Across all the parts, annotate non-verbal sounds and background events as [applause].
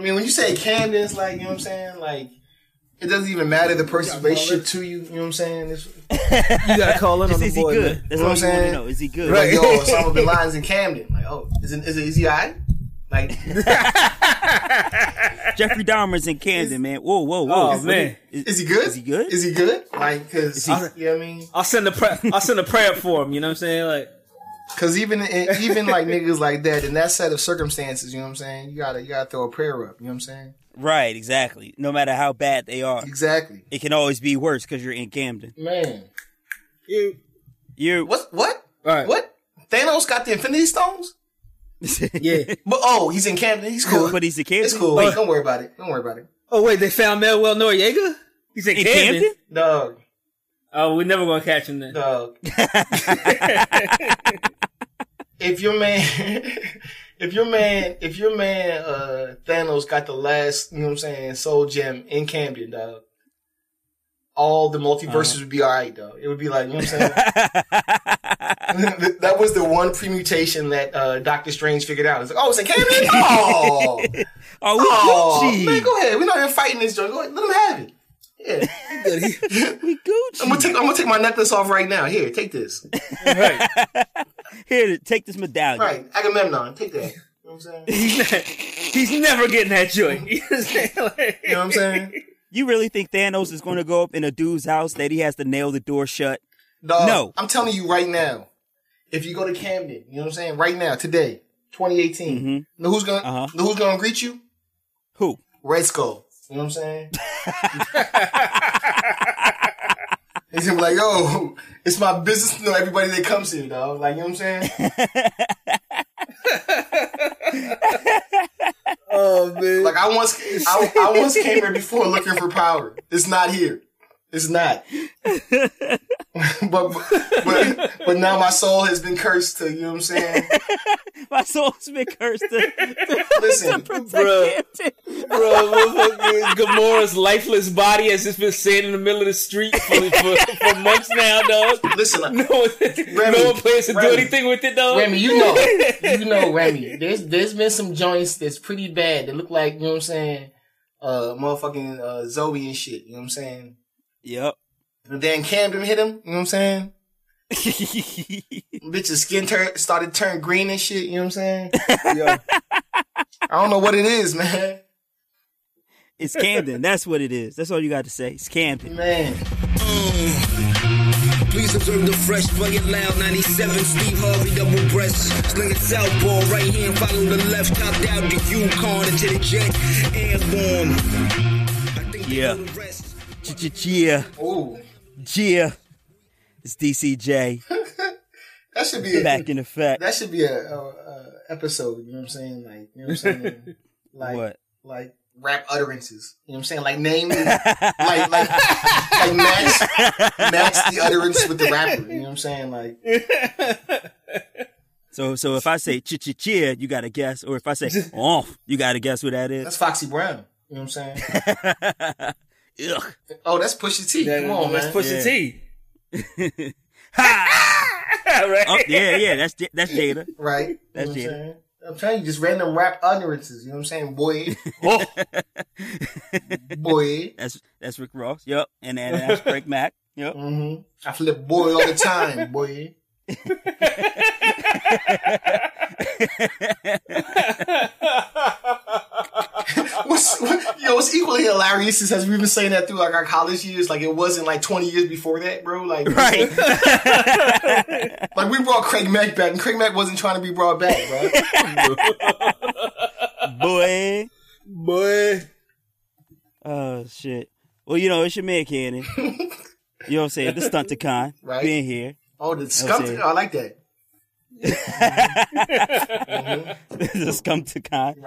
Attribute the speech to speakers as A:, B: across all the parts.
A: I mean, when you say Camden, it's like you know what I'm saying. Like, it doesn't even matter the person's relationship to you. You know what I'm saying? It's, [laughs]
B: You gotta call in on the
C: is he
B: boy.
C: good?
B: man.
C: That's
A: You know what I'm saying?
C: know. Is he good?
A: like, yo, [laughs] Osama bin Laden's in Camden. Like, oh, is it, is it is he alright? Like, [laughs]
C: Jeffrey Dahmer's in Camden, man. Whoa, whoa, whoa.
B: Oh,
C: What
B: man.
C: Is,
A: is he good?
C: Is he good?
A: Is he good? Like, cause
B: he-
A: you know what I mean?
B: I'll send a prayer. I'll send a prayer for him. You know what I'm saying? Like,
A: Cause even even like [laughs] niggas like that in that set of circumstances, you know what I'm saying? You gotta you gotta throw a prayer up. You know what I'm saying?
C: right, exactly. No matter how bad they are,
A: Exactly.
C: it can always be worse because you're in Camden.
A: Man,
B: you.
C: You're
A: what what
B: All right.
A: what? Thanos got the Infinity Stones, [laughs]
B: Yeah.
A: but oh, he's in Camden. He's cool.
C: but he's a Camden.
A: It's cool.
B: But-
A: Don't worry about it. Don't worry about it.
B: Oh wait, they found Manuel Noriega. He's in,
C: In
B: Camden.
C: Camden?
A: Dog,
B: Oh, we're never gonna catch him then.
A: dog. [laughs] if your man, [laughs] if your man, if your man, uh, Thanos got the last, you know what I'm saying, soul gem in Camden, dog. All the multiverses would be alright, though. It would be like, you know what I'm saying? [laughs] that was the one permutation that uh, Doctor Strange figured out. It's like, oh, it's in Camden? [laughs] Oh,
C: oh, we
A: oh
C: Gucci.
A: man, go ahead. We're not even fighting this joint. Let him have it. Yeah,
C: we [laughs] Gucci.
A: I'm gonna take. I'm gonna take my necklace off right now. Here, take this.
B: Right. [laughs]
C: Here, take this medallion.
A: Right, Agamemnon, take that. You know what I'm saying?
B: He's not, he's never getting that joint. [laughs] You know what I'm saying? Like-
A: You know what I'm saying?
C: You really think Thanos is going to go up in a dude's house that he has to nail the door shut?
A: Dog,
C: No.
A: I'm telling you right now. If you go to Camden, you know what I'm saying? Right now, today, 2018. Know who's gonna
C: Uh-huh.
A: know who's gonna greet you?
C: Who?
A: Red Skull. You know what I'm saying? [laughs] He's gonna be like, yo, it's my business to know everybody that comes here, dog. Like, you know what I'm saying? [laughs]
B: oh man.
A: Like, I once, I, I once came here before looking for power. It's not here. It's not. [laughs] [laughs] but, but, but now my soul has been cursed to, you know what I'm saying? [laughs]
C: My soul's been cursed to,
A: Listen,
C: protect
B: Bruh.
C: Camden.
B: Bro, motherfucker, Gamora's lifeless body has just been sitting in the middle of the street for, for, for months now, dog.
A: listen,
B: No one, no one plans to do anything with it, dog.
A: Remy, you know, you know, [laughs] Remy. There's there's been some joints that's pretty bad that look like you know what I'm saying, uh, motherfucking uh, Zoe and shit. You know what I'm saying?
C: Yep.
A: And then Camden hit him. You know what I'm saying? [laughs] Bitch's skin tur- started to turn green and shit. You know what I'm saying?
B: Yo,
A: I don't know what it is, man.
C: it's Camden. That's what it is. That's all you got to say. It's Camden.
A: Man, mm.
D: Please observe the fresh, play it loud. 97, Steve Harvey, double breast. Sling it southpaw, right hand, follow the left. Top down the Yukon into the jet. Airborne. I think they
C: Yeah.
D: know the rest.
C: Ch-ch-chia.
A: ooh,
C: Chia. It's DCJ. [laughs]
A: that should be a,
C: Back in effect.
A: that should be a, a, a episode. You know what I'm saying? Like, you know what I'm saying? [laughs] Like,
C: What?
A: like rap utterances. You know what I'm saying? Like name, like like like match match the utterance with the rapper. You know what I'm saying? Like [laughs]
C: So so if I say ch-ch-chia, you got to guess. Or if I say off, you got to guess what that is.
A: that's Foxy Brown. You know what I'm saying?
C: Ugh.
A: Oh, that's Pusha T.
B: that,
A: Come on,
B: let's
A: man.
B: push
C: Yeah.
B: the [laughs] T.
C: Ha! [laughs]
B: right?
C: Oh, yeah, yeah, that's that's Jada.
A: Right?
C: That's
A: you know what. I'm saying? I'm telling you, just random rap utterances. You know what I'm saying, boy? [laughs]
B: Oh,
A: boy.
C: That's that's Rick Ross. Yep. And then that's Craig Mack. Yep.
A: hmm I flip boy all the time, boy. [laughs] what's what, yo? What's equally hilarious is as we've been saying that through like our college years, like it wasn't like twenty years before that, bro. Like, [laughs]
C: Right. [laughs]
A: like we brought Craig Mack back, and Craig Mack wasn't trying to be brought back, bro.
C: Boy.
B: boy.
C: Oh shit. Well, you know, it's your man Cannon. you know what I'm saying? The Stunticon.
A: Right.
C: Being here.
A: Oh, the scum.
C: Okay.
A: I like that. Mm-hmm.
C: the Scumticon.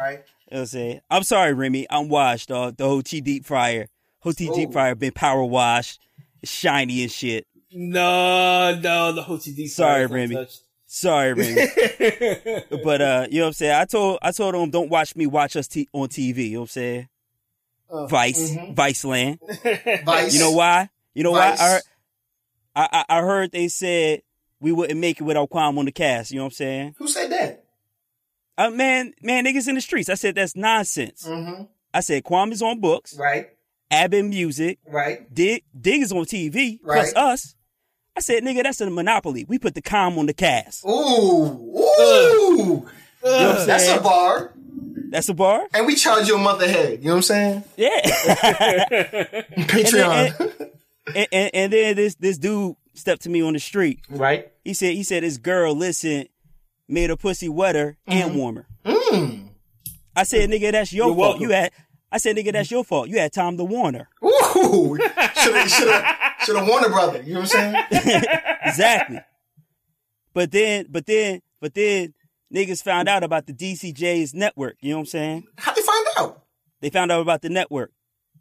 C: You know
A: Right.
C: what I'm saying? I'm sorry, Remy. I'm washed, dog. The whole T deep fryer. Whole T deep
A: Oh.
C: fryer been power washed. It's shiny and shit.
B: No, no, the whole TD.
C: Sorry, Remy. Sorry, [laughs] Remy. but uh, you know what I'm saying? I told I told him don't watch me watch us t- on TV, you know what I'm saying?
A: Uh,
C: Vice,
A: mhm.
C: Vice Land. [laughs]
A: Vice.
C: You know why? You know
A: Vice.
C: why? I heard, I, I I heard they said we wouldn't make it without Kwame on the cast. You know what I'm saying?
A: Who said that?
C: Uh, man, man, niggas in the streets. I said that's nonsense.
A: Mm-hmm.
C: I said Kwame's on books,
A: Right.
C: Abbott Music,
A: Right.
C: Dig, Dig is on TV, plus
A: Right.
C: us. I said, nigga, that's a monopoly. We put the com on the cast.
A: Ooh. Ooh.
C: I'm
A: That's a bar.
C: That's a bar?
A: And we charge you a month ahead. You know what I'm saying?
C: Yeah. [laughs]
A: Patreon.
C: and, and, and then this this dude stepped to me on the street.
A: right.
C: He said, he said, this girl, listen, made her pussy wetter and warmer.
A: Mm.
C: I said, nigga, that's your
B: You're
C: fault.
B: welcome.
C: You had, I said, nigga, that's your fault. You had time to warn her.
A: Ooh. Should have [laughs] should have should have warned a brother. You know what I'm saying? [laughs]
C: exactly. But then, but then, but then, niggas found out about the DCJ's network. You know what I'm saying?
A: How'd they find out?
C: They found out about the network.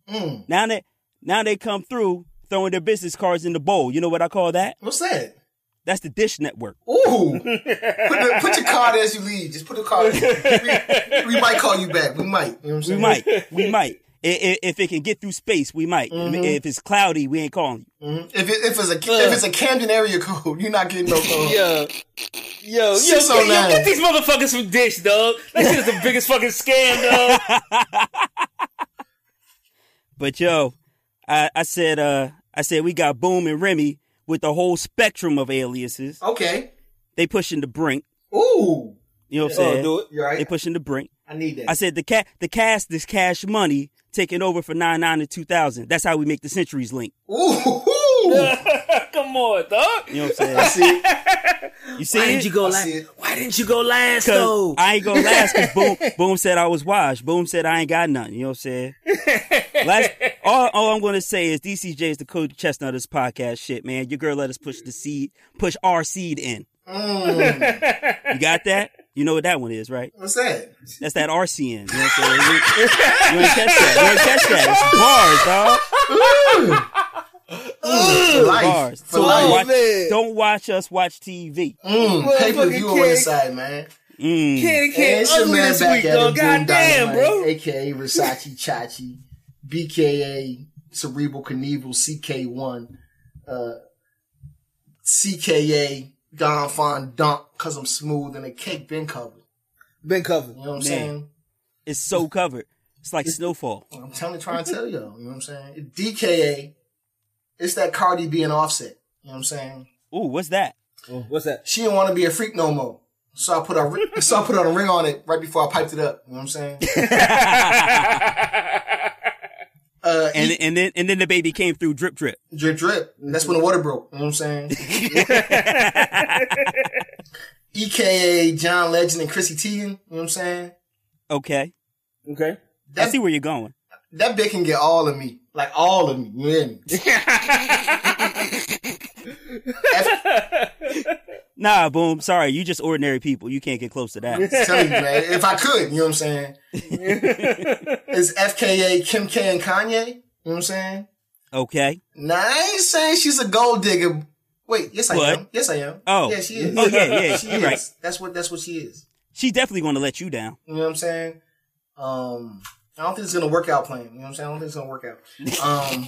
A: Mm.
C: Now that now they come through throwing their business cards in the bowl. You know what I call that?
A: What's that?
C: That's the Dish Network.
A: Ooh. Put, the, put your card as you leave. Just put the card. We, we might call you back. We might. You know what I'm
C: We might, we might. I- i- If it can get through space, we might. If it's cloudy, we ain't calling you.
A: Mhm. If, it, if it's a if it's a Camden area code, you're not getting no [laughs] call.
B: Yo, yo, yo,
A: Six
B: yo,
A: oh
B: yo, get these motherfuckers from Dish, dog. That shit is the biggest fucking scam, dog. [laughs]
C: But yo, I, I said, uh, I said we got Boom and Remy with the whole spectrum of aliases.
A: Okay.
C: They pushing the brink.
A: Ooh.
C: You know what I'm
B: Oh,
C: saying?
B: do it.
A: You're
C: They pushing the brink.
A: I need that.
C: I said the cat, the cast is cash money taking over for nine nine and two thousand. That's how we make the centuries link.
A: Ooh. [laughs] [laughs]
B: Come on, dog.
C: You know what I'm
A: I
C: saying?
A: see.
C: You see
B: Why didn't you go last? Why didn't you go last
C: Cause
B: though?
C: I ain't gonna last because Boom Boom said I was washed. Boom said I ain't got nothing. You know what I'm saying? [laughs] Last, all, all I'm gonna say is DCJ is the Cody Chestnut of this podcast shit, man. Your girl let us push the seed, push our seed in.
A: Mm.
C: You got that? You know what that one is, right?
A: What's that?
C: That's that RCN. You know what I'm saying? You, you ain't catch that. You ain't catch that. It's bars, dog.
A: For life.
C: Bars.
A: For
C: So
A: life.
C: watch, don't watch us watch TV.
A: Mm, pay per view
B: Motherfucking
A: on the
B: kid.
A: side, man.
C: Mm.
B: Candy
A: And
B: can't
A: it's your
B: ugly
A: man
B: this
A: back
B: week,
A: at it,
B: dog.
A: Boom
B: God damn, bro.
A: AKA Versace [laughs] Chachi, BKA Cerebral Knievel, CK1, uh, CKA Don Fon Dunk, cause I'm smooth and the cake been covered.
B: Been covered.
A: You know what I'm
C: Man.
A: saying?
C: It's so covered. It's like snowfall.
A: I'm telling, trying to tell y'all. You know what I'm saying? DKA, it's that Cardi being Offset. You know what I'm saying?
C: Ooh, what's that?
B: What's that?
A: She didn't want to be a freak no more. So I put a [laughs] so I put a ring on it right before I piped it up. You know what I'm saying? [laughs] Uh,
C: And
A: E-
C: and then and then the baby came through drip drip.
A: drip drip. That's when the water broke. You know what I'm saying? [laughs] EKA John Legend and Chrissy Teigen. You know what I'm saying?
C: Okay,
B: Okay.
C: I see where you're going.
A: That bitch can get all of me, like all of me. You hear me? F- [laughs]
C: Nah, boom. Sorry, you just ordinary people. You can't get close to that.
A: you, man. If I could, you know what I'm saying? [laughs] It's FKA Kim K and Kanye. You know what I'm saying?
C: Okay.
A: Nah, I ain't saying she's a gold digger. Wait, yes I
C: What?
A: am. Yes I am.
C: Oh.
A: yeah, she is.
C: Oh, yeah, yeah,
A: she is.
C: right.
A: That's what that's what she is.
C: She's definitely going to let you down.
A: You know what I'm saying? Um, I don't think it's gonna work out plan. You know what I'm saying? I don't think it's gonna work out. Um,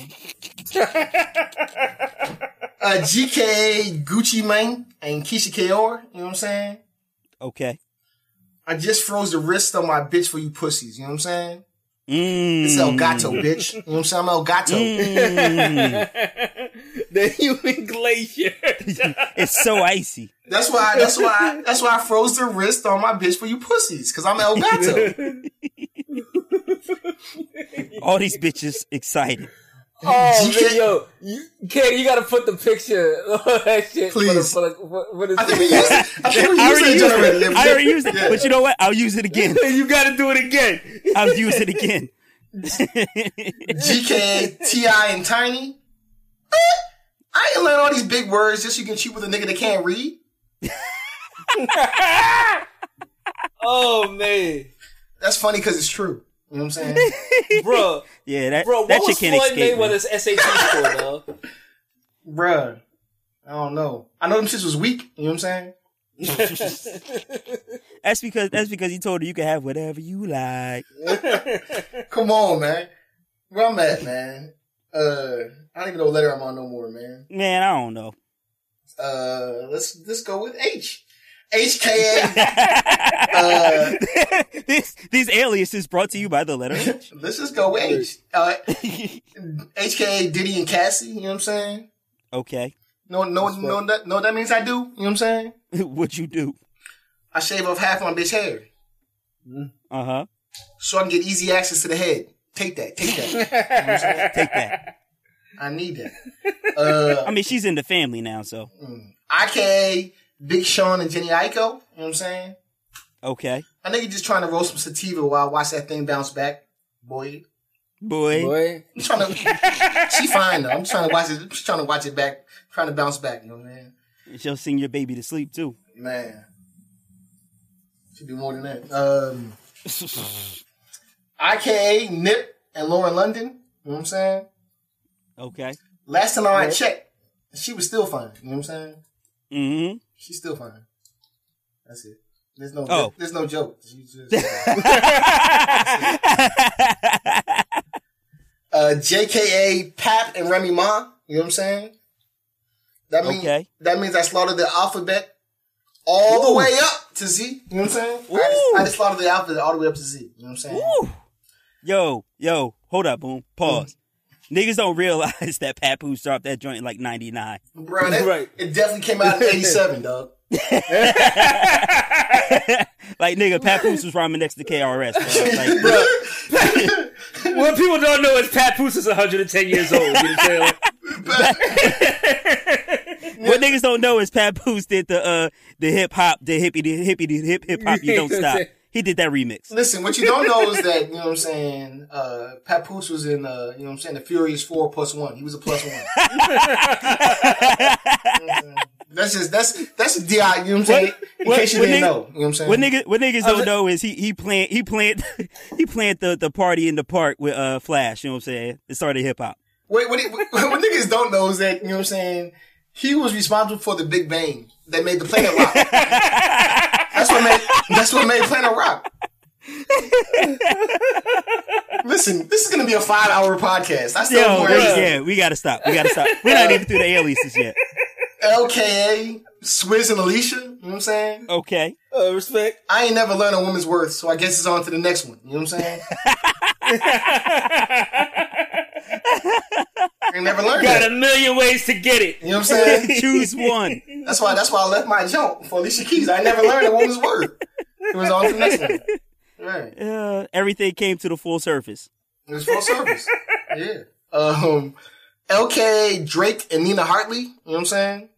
A: [laughs] uh, GKA Gucci Mane and Keyshia Ka'oir. You know what I'm saying?
C: Okay.
A: I just froze the wrist on my bitch for you pussies. You know what I'm saying?
C: Mm.
A: It's El Gato, bitch. You know what I'm saying? I'm El Gato.
C: Mm. [laughs]
B: the human glacier. [laughs]
C: it's so icy.
A: That's why. That's why. That's why I froze the wrist on my bitch for you pussies. Cause I'm El Gato. [laughs]
C: All these bitches excited.
B: Oh man, yo, you, Kid, you gotta put the picture [laughs] of that shit.
A: Please.
B: For the, for the, for, for the
A: I think we used it. I think we
C: I
A: used
C: already
A: it
C: used
A: already.
C: it. I already used it.
A: Yeah.
C: But you know what? I'll use it again. [laughs]
B: you gotta do it again.
C: I'll use it again.
A: GK, Ti, and Tiny. Eh, I ain't learn all these big words just so you can cheat with a nigga that can't read.
B: Oh man,
A: That's funny because it's true. You know what I'm saying? [laughs]
B: bro,
C: Yeah, that
B: bro,
C: that
B: what
C: shit
B: was
C: can't
B: Floyd
C: escape. man.
B: Mayweather's SAT score, dog?
A: Bruh. I don't know. I know them shits was weak. You know what I'm saying? [laughs]
C: That's because that's because he told her you can have whatever you like. [laughs]
A: Come on, man. Where I'm at, man. Uh, I don't even know what letter I'm on no more, man.
C: Man, I don't know.
A: Uh, let's let's go with H. HKA. [laughs] uh,
C: these these aliases brought to you by the letter H. [laughs]
A: let's just go with H. Uh, [laughs] HKA Diddy and Cassie. You know what I'm saying?
C: okay.
A: No, no, no, that, no. That means I do. You know what I'm saying?
C: what you do?
A: I shave off half my bitch hair
C: Uh huh.
A: so I can get easy access to the head. Take that. Take that. You know I'm?
C: Take that.
A: I need that. Uh,
C: I mean, she's in the family now, so
A: IKA Big Sean and Jhené Aiko. You know what I'm saying?
C: okay,
A: I think you're just trying to roll some sativa while I watch that thing bounce back. Boy,
C: boy.
B: Boy.
A: I'm trying to. [laughs] she fine though. I'm just trying to watch it. I'm just trying to watch it back. Trying to bounce back. You know what I mean?
C: She'll sing your baby to sleep too.
A: Man, should do more than that. Um, [laughs] IKA Nip and Lauren London. You know what I'm saying?
C: Okay.
A: Last time I checked, she was still fine. You know what I'm saying?
C: Mm-hmm.
A: She's still fine. That's it. There's no.
C: Oh.
A: There's no joke. Just, uh, [laughs] JKA Pap and Remy Ma. You know what I'm saying? That means
C: Okay.
A: that means I slaughtered the alphabet all the way up to Z. You know what I'm saying? I just, I just slaughtered the alphabet all the way up to Z. You know what I'm saying?
C: Woo. Yo, yo, hold up, boom. Pause. Niggas don't realize [laughs] that Papoose dropped that joint in like '99.
A: Bro, that,
B: Right.
A: it definitely came out in [laughs] '87, dog. [laughs]
C: Like nigga, Papoose was rhyming next to KRS. Bro. Like,
B: What people don't know is Papoose is 110 years old. You know what I'm
C: what niggas don't know is Papoose did the uh the hip hop, the hippie, the hippie, the hip hip hop. You don't stop. He did that remix.
A: Listen, what you don't [laughs] know is that, you know what I'm saying, uh, Papoose was in, uh, you know what I'm saying, the Furious 4 plus 1. He was a plus 1. [laughs] You know what I'm saying? that's just, that's, that's a DI, you know what I'm saying? In
C: what-
A: case you didn't
C: nigga-
A: know. You know what I'm saying?
C: What niggas, what niggas don't know is he he planned he planned [laughs] he planned the, the party in the park with uh Flash. You know what I'm saying? It started hip hop.
A: Wait, what, what, what niggas don't know is that, you know what I'm saying, he was responsible for the Big Bang that made the planet rock. That's what made, that's what made Planet Rock. Listen, this is gonna be a five hour podcast. I still
C: Yo,
A: have
C: we- yeah, we gotta stop. We gotta stop. We're not even through the aliases yet.
A: LKA, Swizz and Alicia. You know what I'm saying?
C: Okay.
B: Uh, respect.
A: I ain't never learned a woman's worth, so I guess it's on to the next one. You know what I'm saying? [laughs] I ain't never learned
B: Got
A: that.
B: a million ways to get it.
A: You know what I'm saying? [laughs]
C: Choose one.
A: That's why. That's why I left my jump for Alicia Keys. I never learned a woman's word. It was to the next one. Right.
C: Uh, everything came to the full surface.
A: It was full service. Yeah. Um, LK Drake and Nina Hartley. You know what I'm saying?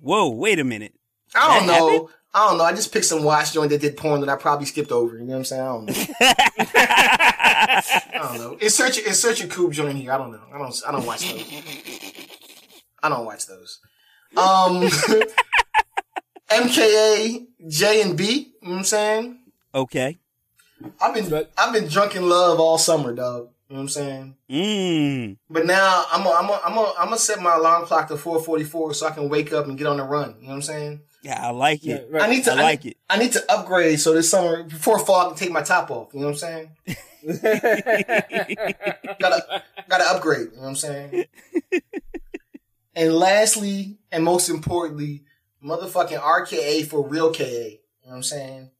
C: Whoa, wait a minute.
A: I don't
C: That
A: know.
C: happened?
A: I don't know. I just picked some watch joint that did porn that I probably skipped over. You know what I'm saying? I don't know. [laughs] I don't know. It's search. It's search a coupe joint here. I don't know. I don't. I don't watch those. I don't watch those. Um, [laughs] MKA J and B. You know what I'm saying?
C: Okay.
A: I've been I've been drunk in love all summer, dog. You know what I'm saying?
C: Mmm.
A: But now I'm a, I'm a, I'm a, I'm gonna set my alarm clock to 4:44 so I can wake up and get on the run. You know what I'm saying?
C: Yeah, I like it.
B: Yeah, right.
A: I need to
C: I like
A: need,
C: it.
A: I need to upgrade so this summer before fall I can take my top off. You know what I'm saying? [laughs] gotta gotta upgrade. You know what I'm saying? [laughs] and lastly, and most importantly, motherfucking RKA for real KA. You know what I'm saying?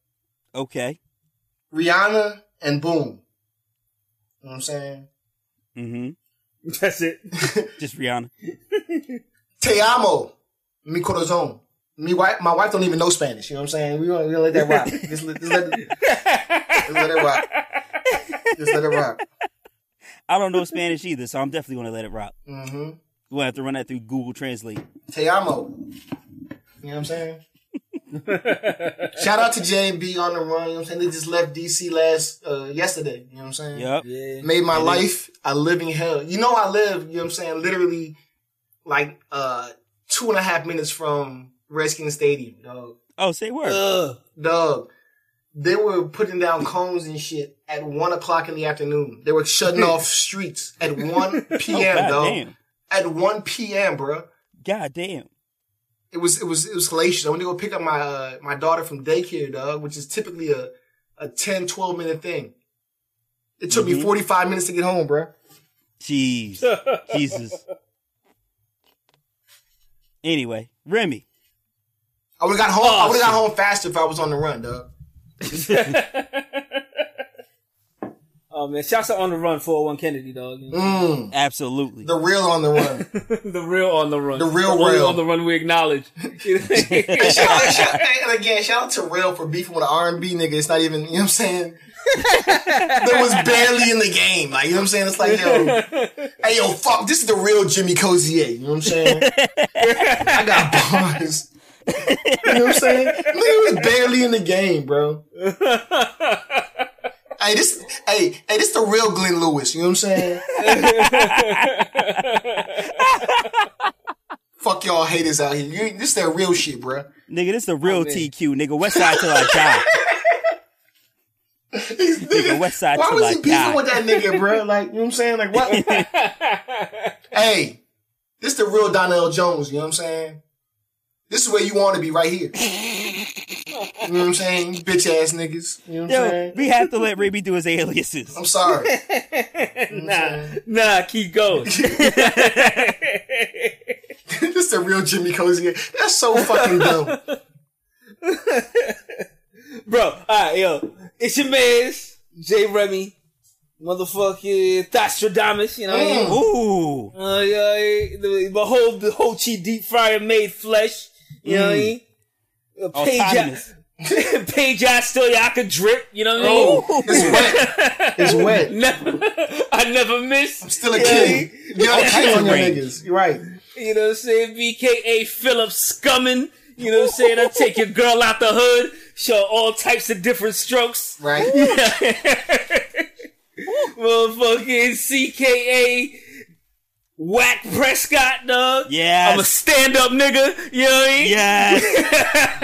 C: Okay.
A: Rihanna and Boom. You know what I'm saying?
C: Mm-hmm.
B: That's it. [laughs]
C: Just Rihanna.
A: Te amo, mi corazón. Me wife, my wife don't even know Spanish. You know what I'm saying? We don't, we don't let that rock. Just let, just let, just let it rock. Just let it rock.
C: I don't know Spanish either, so I'm definitely gonna let it rock.
A: hmm
C: We'll have to run that through Google Translate.
A: Te amo. You know what I'm saying? [laughs] Shout out to J and B on the run. You know what I'm saying? They just left DC last uh, yesterday. You know what I'm saying?
C: Yep.
B: Yeah.
A: Made my life a living hell. You know I live. You know what I'm saying? Literally, like uh, two and a half minutes from Redskins Stadium. Dog.
C: Oh, say word.
B: Ugh.
A: Dog. They were putting down cones and shit at one o'clock in the afternoon. They were shutting off [laughs] streets at one [laughs] p.m.
C: god
A: dog.
C: damn.
A: At one p.m., bro.
C: God damn.
A: It was it was it was hellacious. I went to go pick up my uh, my daughter from daycare, dog, which is typically a a 10, 12 minute thing. It took me
C: Mhm.
A: forty five minutes to get home, bro.
C: Jeez. [laughs] Jesus. Anyway, Remy.
A: I would have got home. I
B: Oh,
A: would have got home faster if I was on the run, dog. [laughs]
B: Oh man, shouts out on the run for one Kennedy, dog.
A: Mm,
C: Absolutely.
A: the real on the run. [laughs]
B: the real on the run.
A: The real
B: only
A: real.
B: on the run we acknowledge. [laughs]
A: Hey, shout out, shout, and again, shout out to Rail for beefing with an R and B nigga. It's not even, you know what I'm saying? that was barely in the game. Like, you know what I'm saying? It's like, yo, hey, yo, fuck, this is the real Jimmy Cozier. You know what I'm saying? I got bars. [laughs] You know what I'm saying? Nigga was barely in the game, bro. [laughs] hey, this, hey, hey, this the real Glenn Lewis. You know what I'm saying? [laughs] Fuck y'all haters out here. You, this that real shit, bro.
C: Nigga, this the real oh,
B: man.
C: TQ, nigga. West side till I die.
A: These
C: Nigga, West Side
A: Why was
C: I
A: he beefing
C: die.
A: with that nigga, bro? Like, you know what I'm saying? Like, what? hey, this the real Donell Jones. You know what I'm saying? This is where you want to be, right here. You know what I'm saying? You bitch ass niggas. You know what I'm
C: Yo,
A: saying?
C: we have to let Raby do his aliases.
A: I'm sorry. [laughs]
B: nah, nah, keep going. [laughs]
A: this is the real Jimmy Cozy. That's so fucking dumb. [laughs]
B: Bro, alright, yo. It's your man's J Remy, motherfucking Nostradamus, you know what I mean?
C: Ooh.
B: Uh, yeah, the, the whole the whole chi deep fryer made flesh. You know what I mean? Uh, Page
C: Autonomous. [laughs]
B: Page I still y'all could drip. You know what I mean?
A: Oh, [laughs] it's wet. It's [laughs] wet.
B: Never, I never miss.
A: I'm still a
B: You know what I
A: king.
B: mean?
A: You're a king on your niggas. You're right.
B: You know what I'm saying? BKA Philip Scumming. You know what I'm saying? I take your girl out the hood, show all types of different strokes.
A: Right?
B: Motherfucking CKA Whack Prescott, dog.
C: Yes.
B: I'm a stand up nigga. You know what I mean?
C: Yes.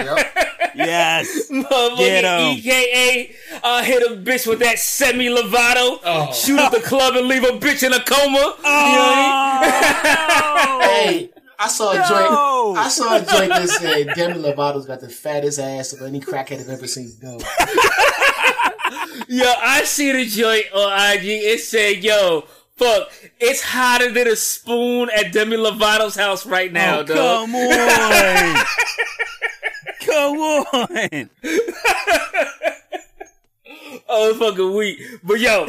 C: [laughs]
A: Yep.
C: yes.
B: Motherfucking EKA, uh, hit a bitch with that semi Lovato,
A: Oh.
B: shoot at the club and leave a bitch in a coma. You know what I [laughs]
A: Hey, I saw a
C: No.
A: joint. I saw a joint that said Demi Lovato's got the fattest ass of any crackhead I've ever seen. Go. [laughs]
B: Yo, I see the joint on IG. It said, yo, fuck, it's hotter than a spoon at Demi Lovato's house right now,
C: Oh,
B: dog.
C: come on. [laughs] come on. [laughs]
B: Oh, fucking weak. But yo,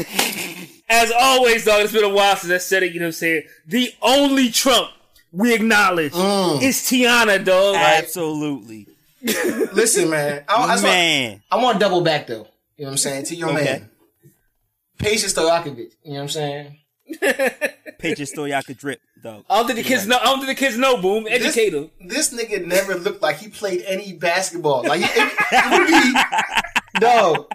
B: as always, dog, it's been a while since I said it, you know what I'm saying? The only Trump we acknowledge
A: Mm.
B: is Tiana, dog.
C: Absolutely. [laughs]
A: Listen, man. I, I,
C: Man.
A: I want to double back though. You know what I'm saying to your
C: Okay.
A: man, Patience Stojakovic. You know what I'm saying?
C: Picture y'all could drip, though.
B: I don't think the kids know. I don't think the kids know. Boom, educate them.
A: This nigga never looked like he played any basketball. Like it, it would be, dog.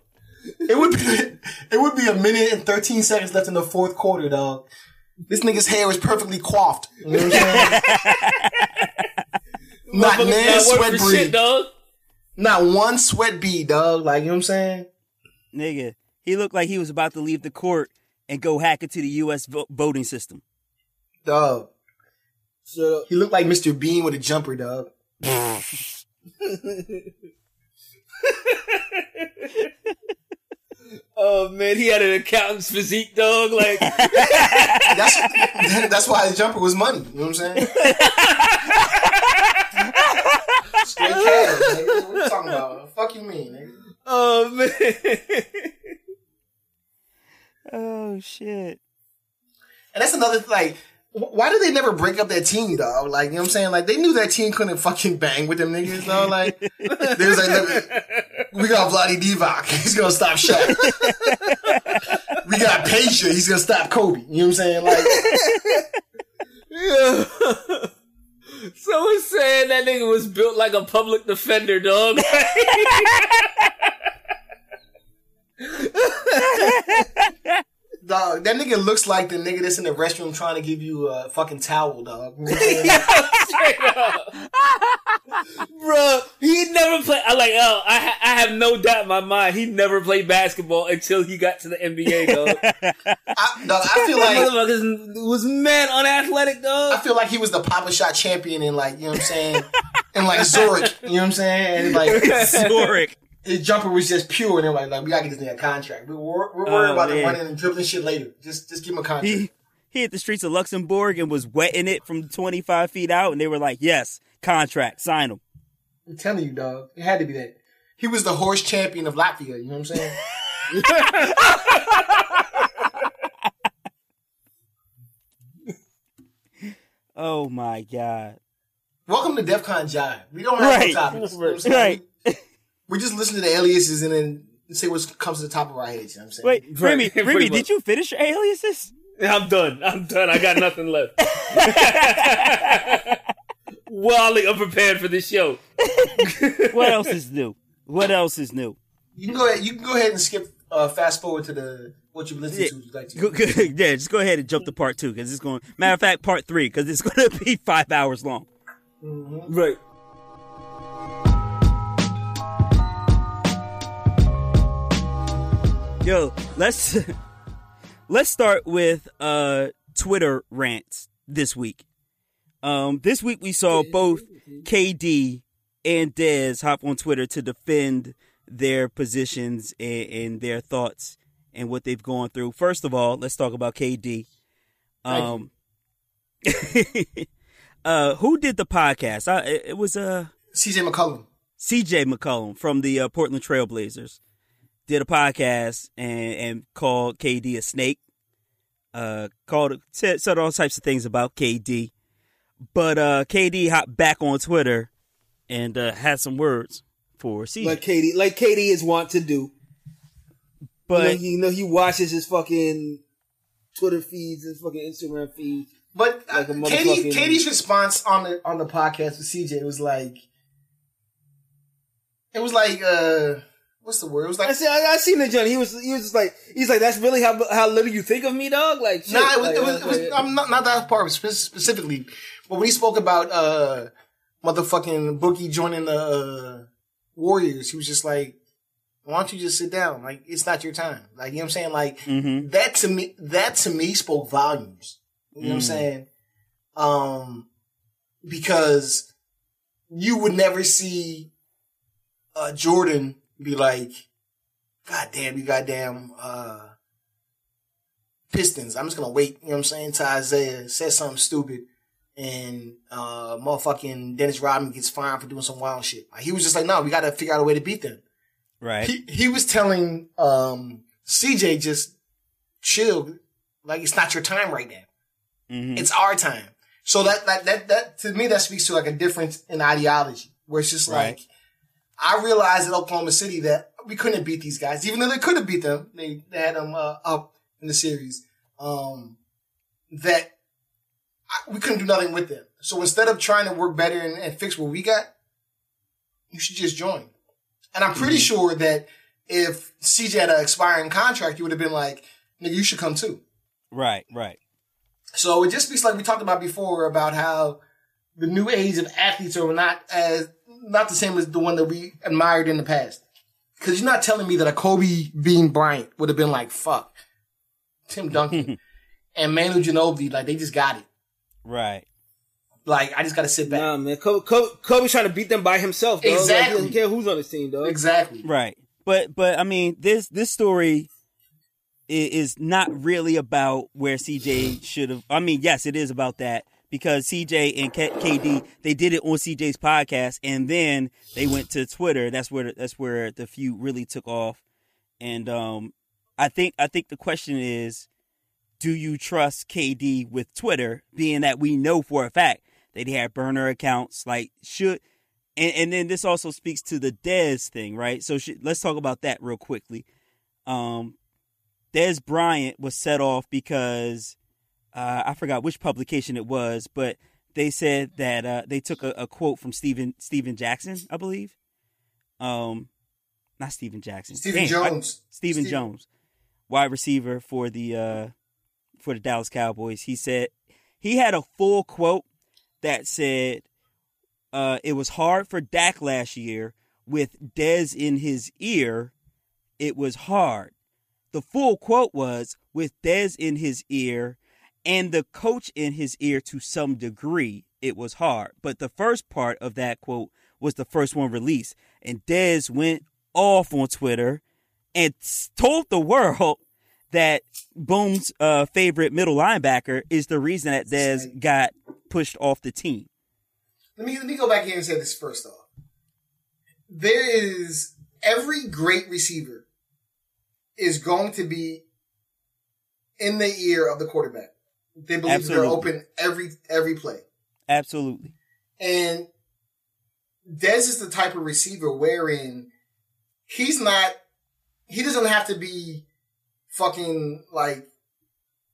A: It would be, it would be a minute and thirteen seconds left in the fourth quarter, dog. This nigga's hair is perfectly coiffed. You know what I'm? [laughs] Not
B: Motherfuckers
A: nan
B: not
A: sweat
B: worth shit,
A: bead.
B: dog.
A: Not one sweat bead, dog. Like you know what I'm saying?
C: Nigga, he looked like he was about to leave the court and go hack into the U.S. vo- voting system.
A: Dog.
B: So.
A: He looked like Mr. Bean with a jumper, dog. [laughs]
B: Oh man, he had an accountant's physique, dog. Like, [laughs]
A: That's [laughs] that's why his jumper was money. You know what I'm saying? Straight cash. Nigga. What you talking about? Fuck you mean, nigga?
B: oh man.
C: Oh, shit.
A: And that's another like. Why did they never break up that team, dog? Like, you know what I'm saying? Like, they knew that team couldn't fucking bang with them niggas, dog. Like, [laughs] there's like, look, we got Vlade Divac. [laughs] He's gonna stop Shaq. [laughs] we got Pacia. He's gonna stop Kobe. You know what I'm saying? Like,
B: Yeah. Someone saying that nigga was built like a public defender, dog.
A: Dog, that nigga looks like the nigga that's in the restroom trying to give you a fucking towel, dog. You know what I'm saying?
B: Straight [laughs] up. Bro, he never played. I like. Oh, I ha- I have no doubt in my mind he never played basketball until he got to the NBA, dog. [laughs]
A: I, dog, I feel like
B: motherfucker was man unathletic,
A: I
B: dog.
A: I feel like he was the Papa Shot champion in like, you know what I'm saying? In like Zurich, you know what I'm saying? And like [laughs]
C: Zurich.
A: His jumper was just pure and they're like, like we gotta get this nigga a contract. We're, we're, worried
C: Oh,
A: about the running and dribbling shit later. Just just give him a contract.
C: He, he hit the streets of Luxembourg and was wetting it from 25 feet out, and they were like, yes, contract, sign him.
A: I'm telling you, dog. It had to be that. He was the horse champion of Latvia. You know what I'm saying? [laughs]
C: Oh my god.
A: Welcome to DEF CON Jive. We don't have
C: Right.
A: no topics. You know what I'm saying?
C: Right.
A: We just listen to the aliases and then say what comes to the top of our heads. You know what I'm saying?
C: Wait,
B: Right,
C: Remy, [laughs]
B: pretty
C: Remy,
B: much.
C: did you finish your aliases?
B: I'm done. I'm done. I got nothing left. [laughs] Wildly unprepared for this show. [laughs]
C: What else is new? What else is new?
A: You can go ahead. You can go ahead and skip. Uh, fast forward to the what you've listened
C: Yeah.
A: to. You'd like to.
C: Go, go, yeah, just go ahead and jump to part two because it's going. Matter of fact, part three because it's going to be five hours long.
B: Right.
C: Yo, let's [laughs] let's start with uh Twitter rants this week. Um, this week we saw both KD and Dez hop on Twitter to defend their positions and, and their thoughts and what they've gone through. First of all, let's talk about KD. Um, [laughs] uh, who did the podcast? I, it was uh
A: CJ McCollum.
C: CJ McCollum from the uh, Portland Trailblazers did a podcast and, and called KD a snake. Uh, called said, said all types of things about KD, but uh, KD hopped back on Twitter and uh, had some words for CJ.
E: like KD, like KD is want to do.
C: but
E: you know, he, you know, he watches his fucking Twitter feeds and fucking Instagram feeds.
A: But uh,
E: Like a KD,
A: KD's response on the on the podcast with CJ was like, it was like, uh, what's the word? It was
E: I see, I, I seen the Johnny. He was, he was just like, he's like, that's really how how little you think of me, dog. Like, shit.
A: nah, it was,
E: Like,
A: it was, it was
E: like-
A: I'm not not that part specifically, but when he spoke about uh, motherfucking Boogie joining the uh, Warriors, he was just like, why don't you just sit down? Like, it's not your time. Like, you know what I'm saying? Like,
C: mm-hmm.
A: that to me, that to me spoke volumes. You know what I'm
C: Mm.
A: saying? Um, because you would never see uh, Jordan be like, God damn, you goddamn uh, Pistons. I'm just gonna wait. You know what I'm saying? to Isaiah says something stupid, and uh, motherfucking Dennis Rodman gets fined for doing some wild shit. Like, he was just like, no, we got to figure out a way to beat them
C: right,
A: he he was telling um CJ just chill, like it's not your time right now.
C: Mhm.
A: It's our time. So that that that that to me that speaks to like a difference in ideology, where it's just
C: Right.
A: like I realized at Oklahoma City that we couldn't beat these guys, even though they could have beat them. They, they had them uh, up in the series. Um, that I, we couldn't do nothing with them. So instead of trying to work better and, and fix what we got, you should just join. And I'm pretty sure that if CJ had an expiring contract, you would have been like, nigga, you should come too.
C: right, right.
A: So it just speaks like we talked about before about how the new age of athletes are not as not the same as the one that we admired in the past. Because you're not telling me that a Kobe Bean Bryant would have been like, fuck, Tim Duncan [laughs] and Manu Ginobili, like they just got it.
C: Right.
A: Like I just got to sit back.
E: Nah, man. Kobe, Kobe, Kobe's trying to beat them by himself, dog. Like, he
A: Exactly.
E: doesn't care who's on his team, though.
A: Exactly.
C: Right. But but I mean this this story is not really about where CJ should have I mean yes it is about that because CJ and K- KD they did it on CJ's podcast and then they went to Twitter that's where that's where the feud really took off and um I think I think the question is do you trust KD with Twitter being that we know for a fact that he had burner accounts like should and, and then this also speaks to the Dez thing, right? So let's talk about that real quickly. Um, Dez Bryant was set off because uh, I forgot which publication it was, but they said that uh, they took a, a quote from Stephen Stephen Jackson, I believe. Um, not Stephen Jackson,
A: Stephen
C: Damn, I-
A: Jones.
C: Stephen
A: Steve-
C: Jones, wide receiver for the uh, for the Dallas Cowboys. He said he had a full quote that said uh, it was hard for Dak last year with Dez in his ear. It was hard. The full quote was with Dez in his ear and the coach in his ear to some degree. It was hard. But the first part of that quote was the first one released. And Dez went off on Twitter and told the world [laughs] that Boom's uh, favorite middle linebacker is the reason that Dez got pushed off the team.
A: Let me let me go back here and say this first off. there is every great receiver is going to be in the ear of the quarterback. They believe
C: Absolutely.
A: they're open every every play.
C: Absolutely.
A: And Dez is the type of receiver wherein he's not, he doesn't have to be fucking like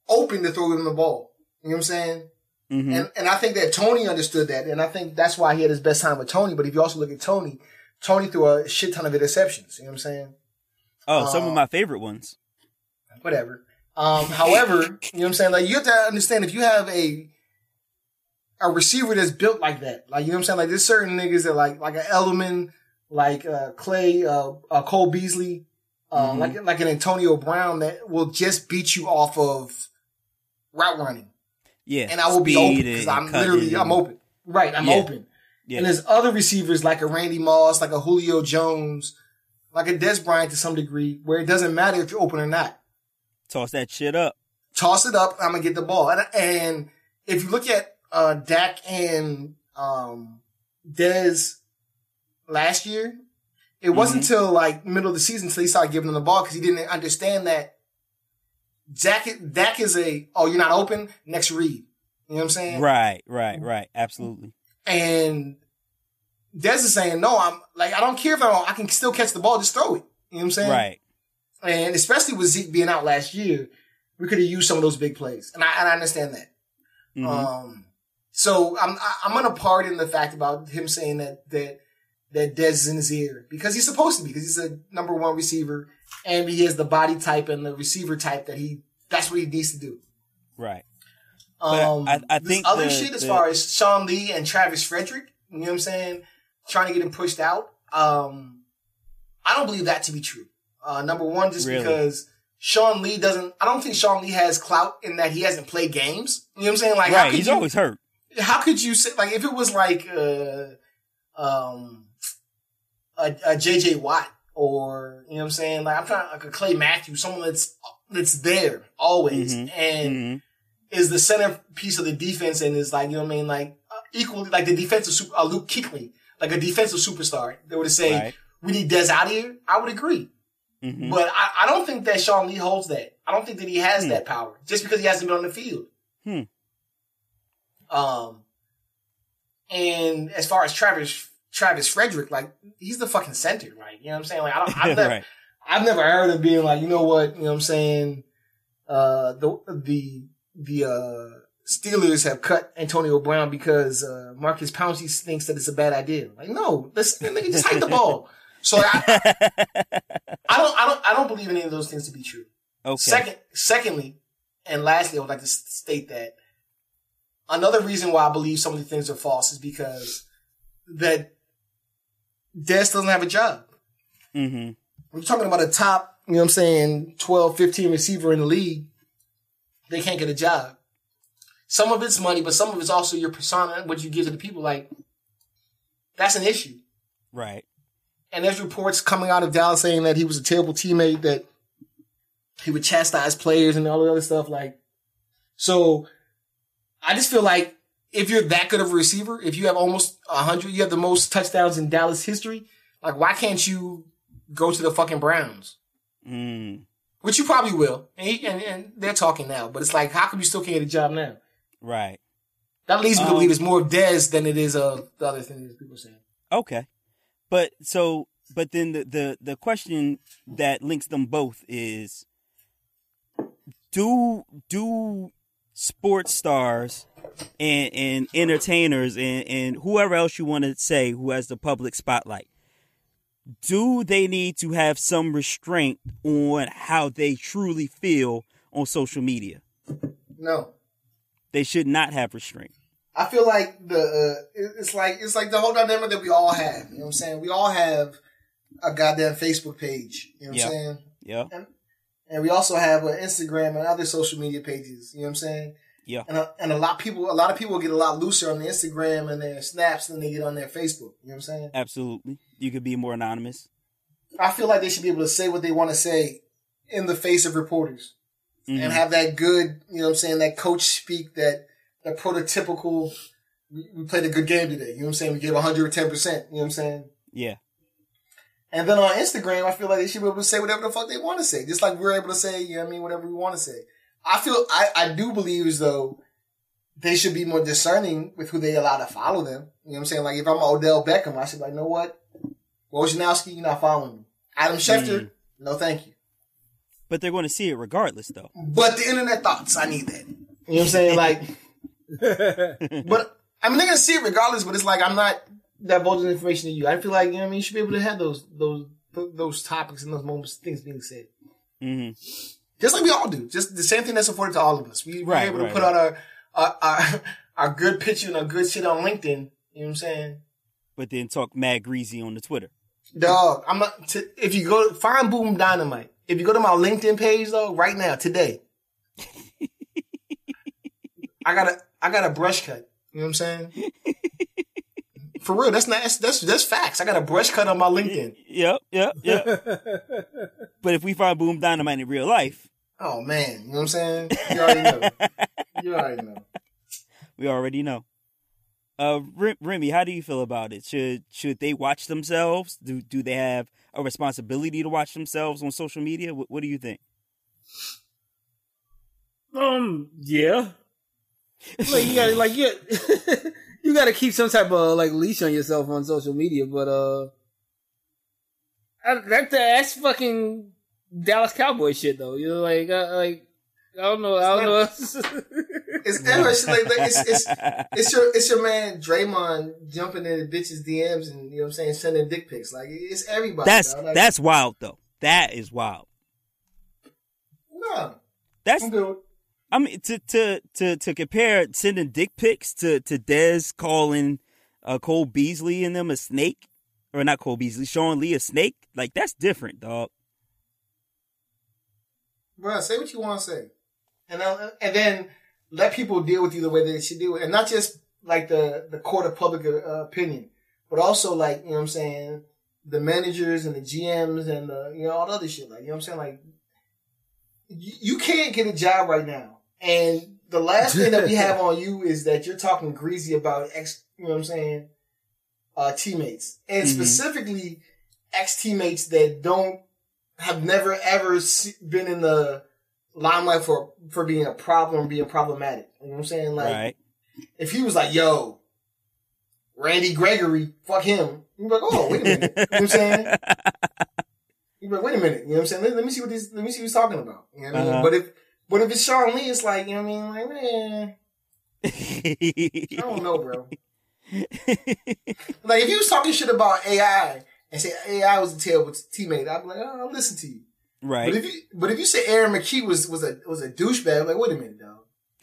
A: open to throw him the ball. You know what I'm saying?
C: hmm
A: And and I think that Tony understood that, and I think that's why he had his best time with Tony. But if you also look at Tony, Tony threw a shit ton of interceptions. You know what I'm saying?
C: oh, some of
A: uh,
C: my favorite ones.
A: Whatever. Um, [laughs] however, you know what I'm saying? Like you have to understand if you have a a receiver that's built like that, like you know what I'm saying? Like there's certain niggas that like like an Edelman, like uh, Clay, uh, uh, Cole Beasley, uh,
C: Mhm.
A: like like an Antonio Brown that will just beat you off of route running.
C: Yeah.
A: and I will be open because I'm literally I'm open. Right, I'm
C: Yeah.
A: open.
C: Yeah.
A: And there's other receivers like a Randy Moss, like a Julio Jones, like a Dez Bryant to some degree, where it doesn't matter if you're open or not.
C: Toss that shit up.
A: Toss it up, I'm gonna get the ball. And, and if you look at uh Dak and um Dez last year, it wasn't
C: Mm-hmm.
A: until like middle of the season until he started giving them the ball because he didn't understand that Dak Dak is a oh you're not open next read. You know what I'm saying?
C: Right, right, right. Absolutely.
A: And Dez is saying, no, I'm like, I don't care if I don't, I can still catch the ball, just throw it. You know what I'm saying?
C: Right.
A: And especially with Zeke being out last year, we could have used some of those big plays. And I, and I understand that.
C: Mhm.
A: Um, so I'm, I- I'm going to pardon the fact about him saying that, that, that Dez is in his ear because he's supposed to be because he's a number one receiver and he has the body type and the receiver type that he, that's what he needs to do.
C: right.
A: Um,
C: I- I think
A: other
C: the-
A: shit as
C: the-
A: far as Sean Lee and Travis Frederick, you know what I'm saying, trying to get him pushed out. Um, I don't believe that to be true. Uh, number one, just
C: Really?
A: because Sean Lee doesn't. I don't think Sean Lee has clout in that he hasn't played games. You know what I'm saying? Like,
C: right. He's
A: you,
C: always hurt.
A: how could you say like if it was like uh, um, a, a JJ Watt or you know what I'm saying? Like I'm trying like a Clay Matthews, someone that's that's there always
C: Mhm.
A: and
C: Mhm.
A: is the centerpiece of the defense and is like, you know what I mean? Like uh, equally like the defensive super, uh, Luke Kuechly, like a defensive superstar. They would say,
C: Right.
A: we need Dez out of here. I would agree.
C: Mhm.
A: But I, I don't think that Sean Lee holds that. I don't think that he has
C: Hmm.
A: that power just because he hasn't been on the field.
C: Hmm.
A: Um, and as far as Travis, Travis Frederick, like he's the fucking center. Like, you know what I'm saying? Like, I don't, I've [laughs] never,
C: right.
A: I've never heard of being like, you know what, you know what I'm saying? Uh, the, the, the, uh, Steelers have cut Antonio Brown because, uh, Maurkice Pouncey thinks that it's a bad idea. Like, no, let's, nigga, just hike the ball. [laughs] So I, [laughs] I don't, I don't, I don't believe any of those things to be true.
C: okay.
A: Second, secondly, and lastly, I would like to state that another reason why I believe some of the things are false is because that Dez doesn't have a job.
C: hmm
A: We're talking about a top, you know what I'm saying, 12, 15 receiver in the league. They can't get a job. Some of it's money, but some of it's also your persona, what you give to the people. Like, that's an issue.
C: Right.
A: And there's reports coming out of Dallas saying that he was a terrible teammate, that he would chastise players and all the other stuff. Like, so I just feel like if you're that good of a receiver, if you have almost a hundred, you have the most touchdowns in Dallas history. Like, why can't you go to the fucking Browns?
C: Mm.
A: Which you probably will. And, he, and, and they're talking now, but it's like, how come you still can't get a job now?
C: Right.
A: That leads me to
C: Um,
A: believe it's more of Dez than it is of the other things people are saying.
C: Okay. But so but then the, the the question that links them both is do do sports stars and, and entertainers and, and whoever else you want to say who has the public spotlight do they need to have some restraint on how they truly feel on social media
A: No.
C: they should not have restraint
A: I feel like the uh, it's like it's like the whole dynamic that we all have. You know what I'm saying? We all have a goddamn Facebook page. You know what
C: Yeah.
A: I'm saying?
C: yeah
A: And we also have an Instagram and other social media pages. You know what I'm saying?
C: Yeah.
A: And a, and a lot of people a lot of people get a lot looser on the Instagram and their snaps than they get on their Facebook. You know what I'm saying?
C: absolutely you could be more anonymous
A: I feel like they should be able to say what they want to say in the face of reporters.
C: Mhm.
A: and have that good, you know what I'm saying, that coach speak, that that prototypical, we played a good game today. You know what I'm saying? We gave 110%. You know what I'm saying?
C: yeah
A: And then on Instagram, I feel like they should be able to say whatever the fuck they want to say. Just like we're able to say, you know what I mean, whatever we want to say. I feel, I, I do believe as though they should be more discerning with who they allow to follow them. You know what I'm saying? Like if I'm Odell Beckham, I should be like, you know what? Wojnarowski, you're not following me. Adam mm. Schefter, no thank you.
C: But they're going to see it regardless, though.
A: But the internet thoughts, I need that. You know what I'm saying? [laughs] Like, but I mean, they're gonna see it regardless. But it's like I'm not divulging information to you. I feel like you know what I mean. You should be able to have those those those topics and those moments, things being said,
C: hmm
A: just like we all do. Just the same thing that's afforded to all of us. We, we're
C: Right,
A: able
C: right,
A: to put
C: right.
A: out our, our our our good picture and our good shit on LinkedIn. You know what I'm saying?
C: But then talk mad greasy on the Twitter.
A: Dog, I'm not. T- if you go find Boom Dynamite, if you go to my LinkedIn page though, right now today, [laughs] I got a I got a brush cut. You know what I'm saying? [laughs] For real, that's not that's that's, that's facts. I got a brush cut on my LinkedIn.
C: Yep, yep, yep. [laughs] but if we find Boom Dynamite in real life,
A: Oh man, you know what I'm saying? You already know. [laughs] You already know.
C: we already know. Uh, Rem- Remy, how do you feel about it? Should should they watch themselves? Do do they have a responsibility to watch themselves on social media? What, what do you think?
B: Um, yeah. Like you gotta like you, [laughs] you gotta keep some type of like leash on yourself on social media, but uh, I, that that's fucking Dallas Cowboy shit though. You know, like uh, like I don't know, I don't know.
A: It's it's like, like it's, it's it's your it's your man Draymond jumping in the bitches DMs and you know what I'm saying sending dick pics. Like it's everybody.
C: That's.
A: Like,
C: that's wild though. That is wild.
A: no.
C: That's
A: I'm good. with-
C: I mean to to to to compare sending dick pics to to Dez calling uh, Cole Beasley and them a snake, or not Cole Beasley, Sean Lee a snake. Like that's different, dog.
A: Bro, say what you want to say, and and then let people deal with you the way they should do it, and not just like the the court of public uh, opinion, but also like you know what I'm saying, the managers and the GMs and the you know all the other shit. Like you know what I'm saying, like you, you can't get a job right now, and the last thing that we [laughs] have on you is that you're talking greasy about ex. You know what I'm saying, uh, teammates, and
C: Mhm.
A: specifically ex teammates that don't have never ever been in the limelight for for being a problem being problematic. You know what I'm saying? Like
C: right.
A: if he was like, "Yo, Randy Gregory, fuck him," you'd be like, "Oh, wait a minute," you know what I'm saying? [laughs] You'd be like, "Wait a minute," you know what I'm saying? Let, let me see what this. Let me see what he's talking about. You know what I mean?
C: Uh-huh.
A: But if but if it's Sean Lee, it's like you know what I mean? Like man, I don't know, bro. [laughs] Like if he was talking shit about AI and say AI was a terrible teammate, I'd be like, "Oh, I'll listen to you."
C: Right.
A: But if you but if you say Aaron McKie was was a was a douchebag, I'm like wait a minute, dog. [laughs]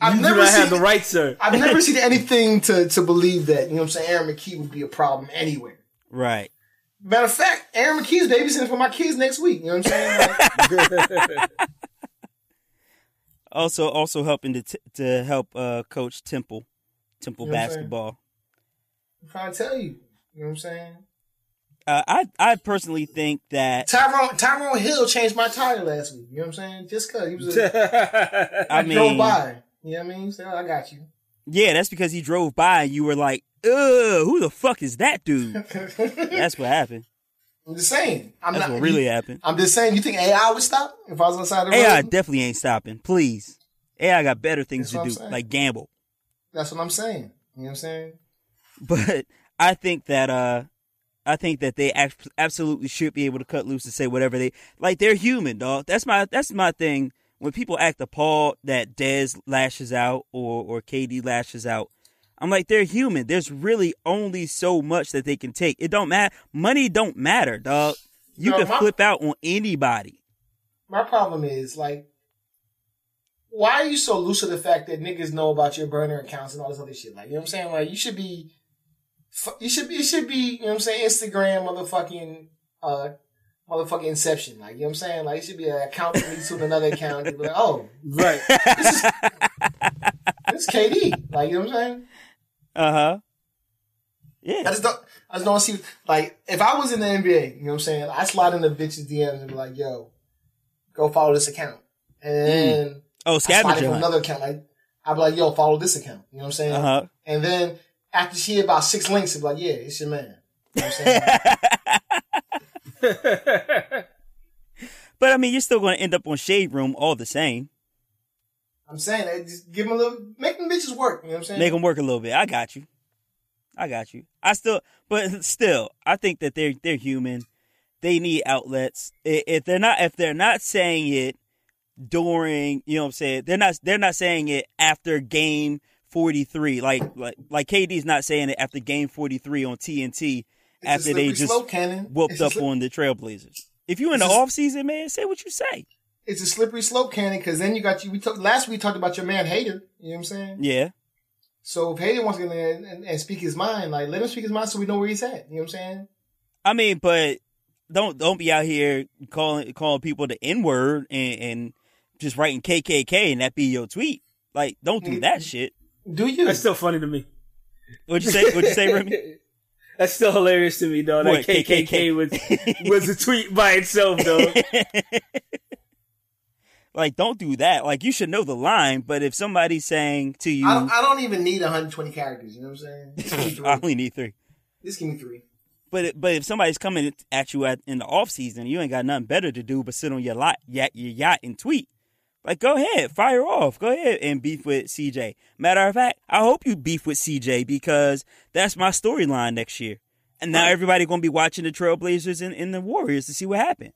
A: I've
B: do
A: never
B: not
A: seen
B: have the right, sir.
A: I've never [laughs] seen anything to to believe that you know what I'm saying. Aaron McKie would be a problem anywhere.
C: Right.
A: Matter of fact, Aaron McKie's babysitting for my kids next week. You know what I'm saying? [laughs]
C: Also, also helping to t- to help uh, coach Temple, Temple
A: You know what I'm
C: basketball.
A: I'm trying to tell you. You know what I'm saying?
C: Uh, I I personally think that
A: Tyrone Tyrone Hill changed my tire last week. You know what I'm saying? Just cause he was a, [laughs]
C: I
A: drove
C: mean,
A: by. You know what I mean? So I got you.
C: Yeah, that's because he drove by and you were like, "Ugh, who the fuck is that dude?" [laughs] That's what happened.
A: I'm just saying. I'm
C: That's
A: not
C: what really happened.
A: I'm just saying. You think AI would stop if I was on the side of the
C: AI
A: road?
C: AI definitely ain't stopping. Please, AI got better things
A: That's
C: to do,
A: saying.
C: like gamble.
A: That's what I'm saying. You know what I'm saying?
C: But I think that uh, I think that they absolutely should be able to cut loose and say whatever they like. They're human, dog. That's my that's my thing. When people act appalled that Dez lashes out or or KD lashes out, I'm like they're human. There's really only so much that they can take. It don't matter. Money don't matter, dog. You
A: No,
C: can
A: my-
C: flip out on anybody.
A: My problem is like, why are you so loose with the fact that niggas know about your burner accounts and all this other shit? Like, you know what I'm saying? Like, you should be, you should be, it should be, you know what I'm saying? Instagram, motherfucking, uh, motherfucking Inception. Like, you know what I'm saying? Like, it should be an account that leads to another account. You'd be like, oh,
B: right.
A: this is, this is KD. Like, you know what I'm saying?
C: Uh huh. Yeah.
A: I
C: Yeah.
A: just don't. I just don't see like if I was in the NBA, you know what I'm saying. I slide in the bitches DMs and be like, "Yo, go follow this account," and
C: Oh,
A: I slide
C: scavenger
A: from
C: hunt.
A: another account. Like I'd be like, "Yo, follow this account." You know what I'm saying?
C: Uh huh.
A: And then after she hit about six links, it's like, yeah, it's your man. You know what I'm saying? [laughs] [laughs]
C: But I mean, you're still going to end up on Shade Room all the same.
A: I'm saying that just give them a little, make them bitches work. You know what I'm saying?
C: Make them work a little bit. I got you. I got you. I still, but still, I think that they're they're human. They need outlets. If they're not, if they're not saying it during, you know, what I'm saying they're not they're not saying it after game 43. Like like like KD's not saying it after game 43 on TNT
A: It's a
C: after they just
A: slope, Cannon.
C: whooped up
A: slip-
C: on the Trailblazers. If you're in the
A: It's a-
C: off season, man, say what you say.
A: It's a slippery slope, Cannon, because then you got you. We talked last week. Talked about your man Hater. You know what I'm saying?
C: Yeah.
A: So if Hater wants to get in there and, and, and speak his mind, like let him speak his mind, so we know where he's at. You know what I'm saying?
C: I mean, but don't don't be out here calling calling people the N word and, and just writing KKK and that be your tweet. Like, don't do mm-hmm. that shit.
A: Do you?
B: That's still funny to me.
C: What'd you say? What'd you say, Remy? [laughs]
B: That's still hilarious to me, though. That KKK,
C: KKK?
B: was was a tweet by itself, though. [laughs]
C: like, don't do that. Like, you should know the line. But if somebody's saying to you,
A: I don't, I don't even need 120 characters. You know what I'm saying? Just give me three.
C: I only need three.
A: Just give me three.
C: But but if somebody's coming at you at, in the off season, you ain't got nothing better to do but sit on your lot, yacht, your yacht and tweet. Like, go ahead, fire off. Go ahead and beef with CJ. Matter of fact, I hope you beef with CJ because that's my storyline next year. And now everybody gonna be watching the Trailblazers and, and the Warriors to see what happened.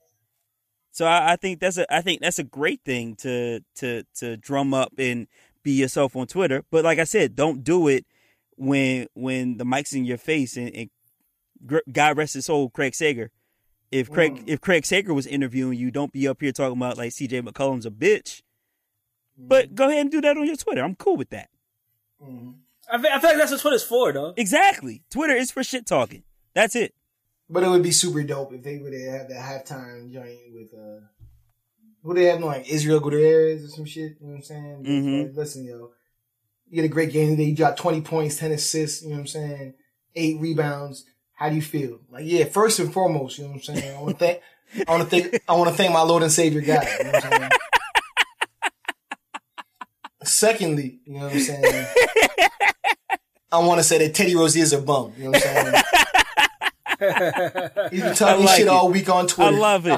C: So I, I think that's a I think that's a great thing to to to drum up and be yourself on Twitter. But like I said, don't do it when when the mic's in your face and, and God rest his soul, Craig Sager. If Craig if Craig Sager was interviewing you, don't be up here talking about like CJ McCollum's a bitch. But go ahead and do that on your Twitter. I'm cool with that.
B: I feel, I feel like that's what Twitter's for, though.
C: Exactly. Twitter is for shit talking. That's it.
A: But it would be super dope if they would have that halftime joint with uh, who they have like Israel Gutierrez or some shit. You know what I'm saying? Just
C: Mhm.
A: like, listen, yo, you had a great game today. You dropped 20 points, 10 assists. You know what I'm saying? Eight rebounds. How do you feel? Like, yeah, first and foremost, you know what I'm saying? I want to thank, I want to thank, I want to thank my Lord and Savior God. You know what I'm saying? Secondly, you know what I'm saying? I want to say that Terry Rozier's a bum. You know what I'm saying? He's been telling me
C: like
A: shit
C: it.
A: all week on Twitter.
C: I love it.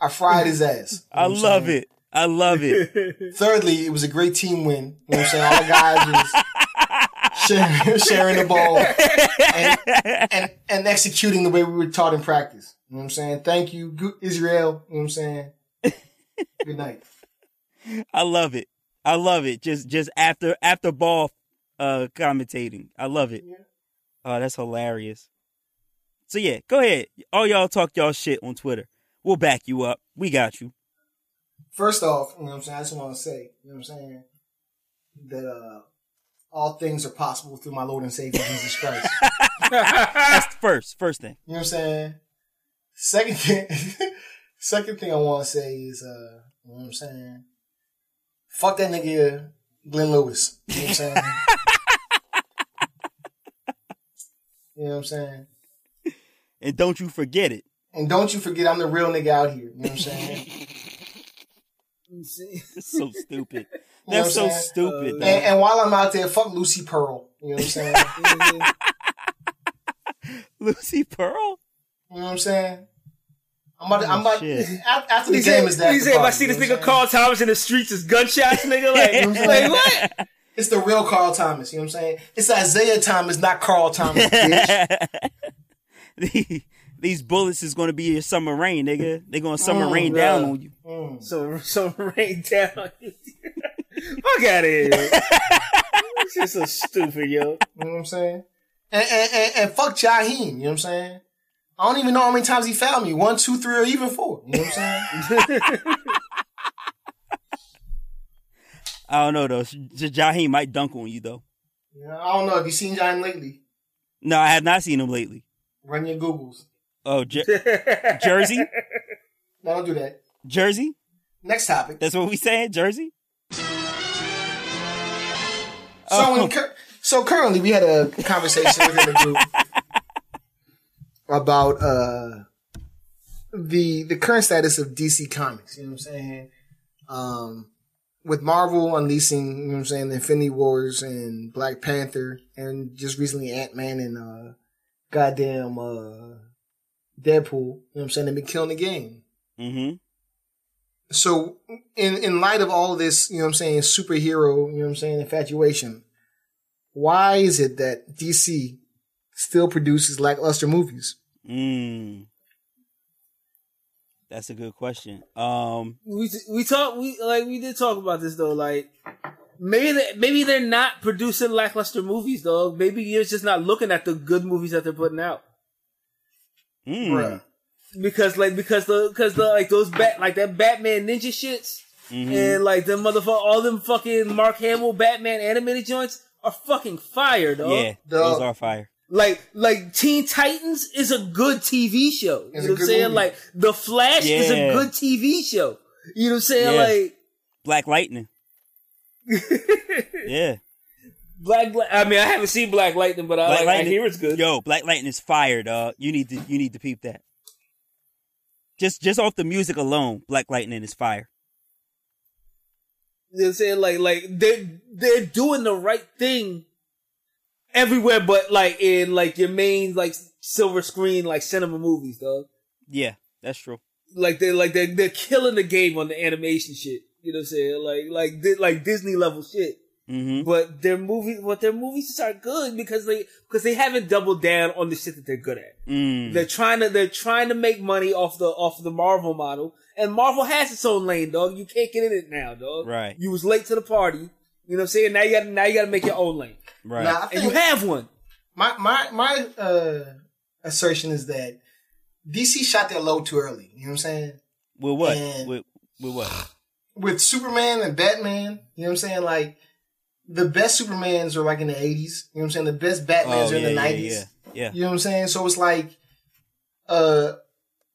A: I, I fried his ass. You know
C: I love
A: saying?
C: it. I love it.
A: Thirdly, it was a great team win. You know what I'm saying? All the guys was sharing, [laughs] sharing the ball [laughs] and, and, and executing the way we were taught in practice. You know what I'm saying? Thank you, Israel. You know what I'm saying? [laughs] Good night.
C: I love it. I love it. Just just after after ball uh commentating. I love it. Oh, that's hilarious. So yeah, go ahead. All y'all talk y'all shit on Twitter. We'll back you up. We got you.
A: First off, you know what I'm saying? I just want to say, you know what I'm saying? That uh, all things are possible through my Lord and Savior Jesus Christ. [laughs]
C: That's the first first thing.
A: You know what I'm saying? Second thing, [laughs] second thing I want to say is, uh, you know what I'm saying? Fuck that nigga Glenn Lewis. You know what I'm saying? [laughs] you know what I'm saying?
C: And don't you forget it.
A: And don't you forget I'm the real nigga out here. You know what I'm saying?
C: It's [laughs] so stupid.
A: You know
C: That's
A: what I'm
C: so
A: saying?
C: stupid.
A: and, and while I'm out there, fuck Lucy Pearl. You know what I'm saying? [laughs]
C: Lucy Pearl?
A: You know what I'm saying? I'm about. To, I'm about.
C: shit. [laughs]
A: After the
B: He
A: game
B: said,
A: is that.
B: he said, if I see this nigga Carl Thomas in the streets, it's gunshots, nigga. Like,
A: You know what
B: like what?
A: It's the real Carl Thomas. You know what I'm saying? It's Isaiah Thomas, not Carl Thomas. bitch.
C: These bullets is gonna be your summer rain, nigga. They gonna summer
A: Mm,
C: rain
A: yeah.
C: down on you.
A: Mm.
B: So, summer rain down. [laughs] Fuck out of here. yo. This is so stupid, yo.
A: You know what I'm saying? And and, and, and fuck Jaheim. You know what I'm saying? I don't even know how many times he fouled me. One, two, three, or even four. You know what I'm saying? [laughs]
C: I don't know though. J- Jaheim might dunk on you though.
A: You know, I don't know. Have you seen Jaheim lately?
C: No, I have not seen him lately.
A: Run your Googles.
C: Oh, Jer- Jersey, [laughs]
A: No, don't do that.
C: Jersey.
A: Next topic.
C: That's what we saying, Jersey.
A: So,
C: Oh.
A: in cur- so currently, we had a conversation within the group [laughs] about uh, the the current status of DC Comics. You know what I'm saying? Um, with Marvel unleashing, you know what I'm saying, the Infinity Wars and Black Panther and just recently Ant Man and uh goddamn uh Deadpool, you know what I'm saying, they've been killing the game.
C: Mm-hmm.
A: So in in light of all of this, you know what I'm saying, superhero, you know what I'm saying, infatuation, why is it that DC still produces lackluster movies?
C: Mm. That's a good question. Um,
B: we we talk we like we did talk about this though. Like maybe they, maybe they're not producing lackluster movies though. Maybe you're just not looking at the good movies that they're putting out.
C: Mm.
A: Bruh.
B: Because like because the because the like those bat like that Batman ninja shits
C: Mhm.
B: and like the motherfucker all them fucking Mark Hamill Batman animated joints are fucking fire, dog.
C: Yeah,
A: Dog.
C: those are fire.
B: Like like Teen Titans is a good TV show. You
A: It's a
B: know what I'm saying?
A: movie.
B: Like The Flash is a good TV show. You know what I'm saying?
C: Yeah.
B: Like
C: Black Lightning. [laughs] yeah,
B: Black, I mean, I haven't seen Black Lightning, but I,
C: Black
B: like, I
C: Lightning.
B: hear it's good.
C: Yo, Black Lightning is fire, dog. You need to you need to peep that. Just just off the music alone, Black Lightning is fire.
B: You know what I'm saying? Like, like they're they're doing the right thing everywhere, but like in like your main like silver screen like cinema movies, dog.
C: Yeah, that's true.
B: Like they're like they're they're killing the game on the animation shit. You know what I'm saying? Like like like Disney level shit.
C: Hmm
B: But their movie, but their movies are good because they because they haven't doubled down on the shit that they're good at.
C: Mm.
B: They're trying to they're trying to make money off the off the Marvel model, and Marvel has its own lane, dog. You can't get in it now, dog.
C: Right.
B: You was late to the party. You know what I'm saying? Now you got to now you got to make your own lane,
C: Right.
A: Now,
B: and you have one.
A: my my my uh assertion is that DC shot their load too early. You know what I'm saying?
C: with what?
A: and-
C: With with what? [sighs]
A: With Superman and Batman, you know what I'm saying? Like the best Supermans are like in the 80s. You know what I'm saying? The best Batmans
C: Oh
A: are in
C: yeah,
A: the 90s.
C: yeah, yeah.
A: You know what I'm saying? So it's like, uh,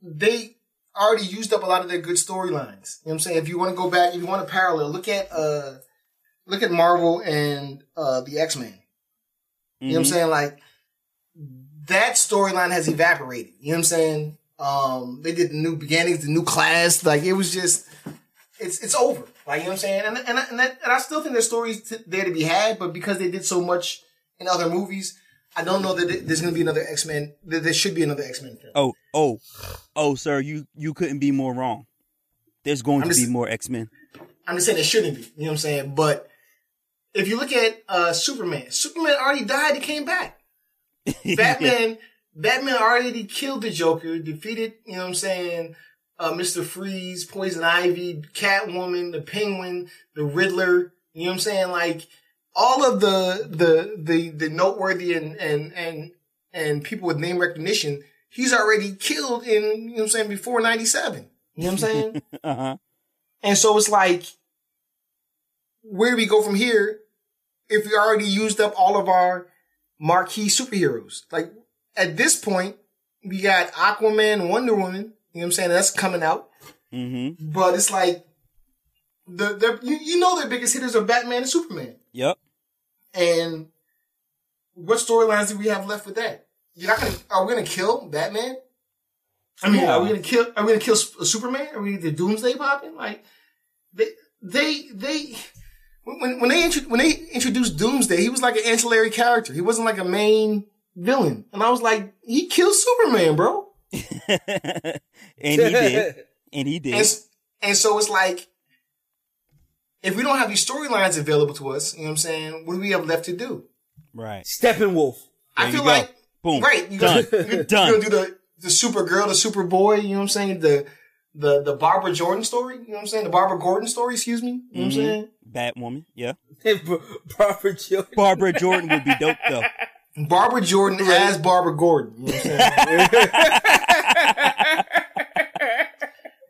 A: they already used up a lot of their good storylines. You know what I'm saying? If you want to go back, if you want to parallel, look at uh, look at Marvel and uh the X Men. You know what I'm
C: Mhm.
A: saying? Like that storyline has evaporated. You know what I'm saying? Um, they did the new beginnings, the new class. Like it was just, it's it's over. Like you know what I'm saying? And and I- and, that, and I still think there's stories t- there to be had, but because they did so much in other movies, I don't know that there's going to be another X Men. That there should be another X Men film.
C: Oh, oh, oh, sir, you you couldn't be more wrong. There's going
A: I'm
C: to
A: just-
C: be more X Men.
A: I'm just saying there shouldn't be. You know what I'm saying? But if you look at uh, Superman, Superman already died. He came back. [laughs] Batman, Batman already killed the Joker, defeated, you know what I'm saying, uh, Mr. Freeze, Poison Ivy, Catwoman, the Penguin, the Riddler, you know what I'm saying? Like, all of the, the, the, the noteworthy and, and, and, and people with name recognition, he's already killed in, you know what I'm saying, before 97. You know what I'm saying? [laughs]
C: uh huh.
A: And so it's like, where do we go from here if we already used up all of our marquee superheroes? Like, at this point, we got Aquaman, Wonder Woman, you know what I'm saying? That's coming out.
C: Mm-hmm.
A: But it's like, the, the you, you know their biggest hitters are Batman and Superman.
C: Yep.
A: And what storylines do we have left with that? You're not gonna, are we gonna kill Batman? I mean, are we gonna kill, are we gonna kill Superman? Are we the Doomsday popping? Like, they, they, they, when, when they, intro, when they introduced Doomsday, he was like an ancillary character. He wasn't like a main villain. And I was like, he killed Superman, bro. [laughs]
C: and he did. And he did.
A: And, and so it's like, if we don't have these storylines available to us, you know what I'm saying? What do we have left to do?
C: right.
B: Steppenwolf.
A: I feel
C: you go.
A: like
C: Boom.
A: right. You
C: Done.
A: gotta, you're,
C: Done.
A: You're gonna do the the Supergirl, the Superboy. You know what I'm saying? The the the Barbara Jordan story. You know what I'm saying? The Barbara Gordon story. Excuse me. You know what I'm
C: Mhm.
A: saying?
C: Batwoman. Yeah. [laughs]
B: Barbara Jordan.
C: Barbara Jordan would be dope though.
A: Barbara Jordan as Barbara Gordon. You know what I'm saying? [laughs]